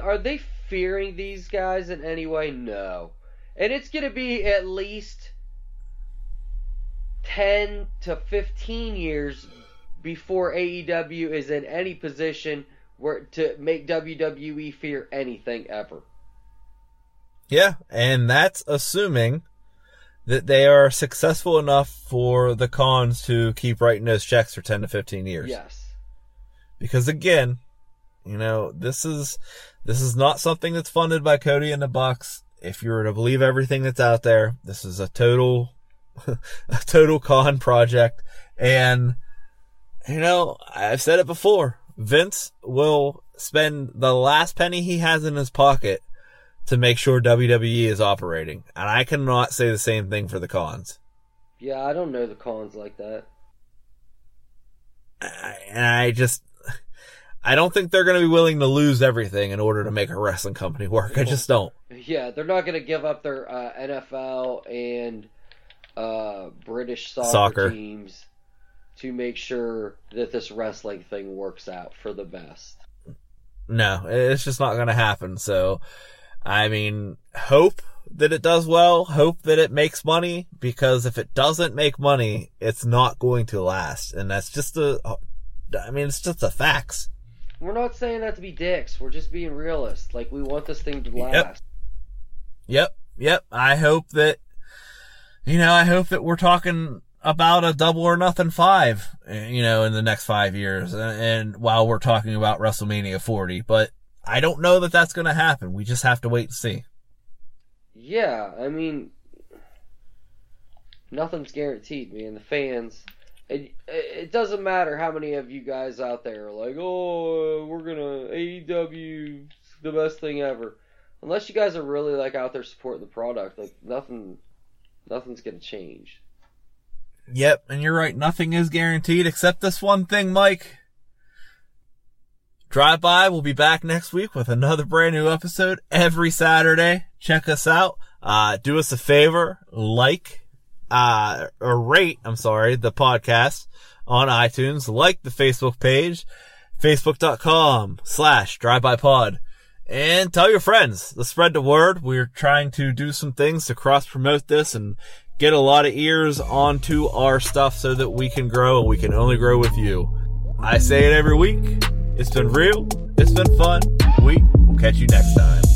are they fearing these guys in any way? No, and it's gonna be at least ten to fifteen years before AEW is in any position where to make WWE fear anything ever. Yeah, and that's assuming that they are successful enough for the Khans to keep writing those checks for 10 to 15 years. Yes. Because again, you know, this is this is not something that's funded by Cody and the Bucks. If you were to believe everything that's out there, this is a total a total Khan project. And you know, I've said it before. Vince will spend the last penny he has in his pocket to make sure WWE is operating. And I cannot say the same thing for the Khans. Yeah, I don't know the Khans like that. I- and I just, I don't think they're going to be willing to lose everything in order to make a wrestling company work. I just don't. Yeah, they're not going to give up their uh, NFL and uh, British soccer, Soccer. teams to make sure that this wrestling thing works out for the best. No, it's just not going to happen. So, I mean, hope that it does well, hope that it makes money, because if it doesn't make money, it's not going to last. And that's just a, I mean, it's just the facts. We're not saying that to be dicks. We're just being realists. Like we want this thing to last. Yep, yep. I hope that, you know, I hope that we're talking about a double or nothing five, you know, in the next five years. And, and while we're talking about WrestleMania 40, but I don't know that that's going to happen. We just have to wait and see. Yeah, I mean, nothing's guaranteed, man. The fans, it, it doesn't matter how many of you guys out there are like, oh, we're gonna AEW the best thing ever. Unless you guys are really like out there supporting the product, like nothing, nothing's gonna change. Yep, and you're right. Nothing is guaranteed except this one thing, Mike. Drive by. We'll be back next week with another brand new episode every Saturday. Check us out. Uh, do us a favor, like, uh, or rate, I'm sorry, the podcast on iTunes, like the Facebook page, facebook.com slash drive-by-pod, and tell your friends. Let's spread the word. We're trying to do some things to cross promote this and get a lot of ears onto our stuff so that we can grow and we can only grow with you. I say it every week. It's been real. It's been fun. We will catch you next time.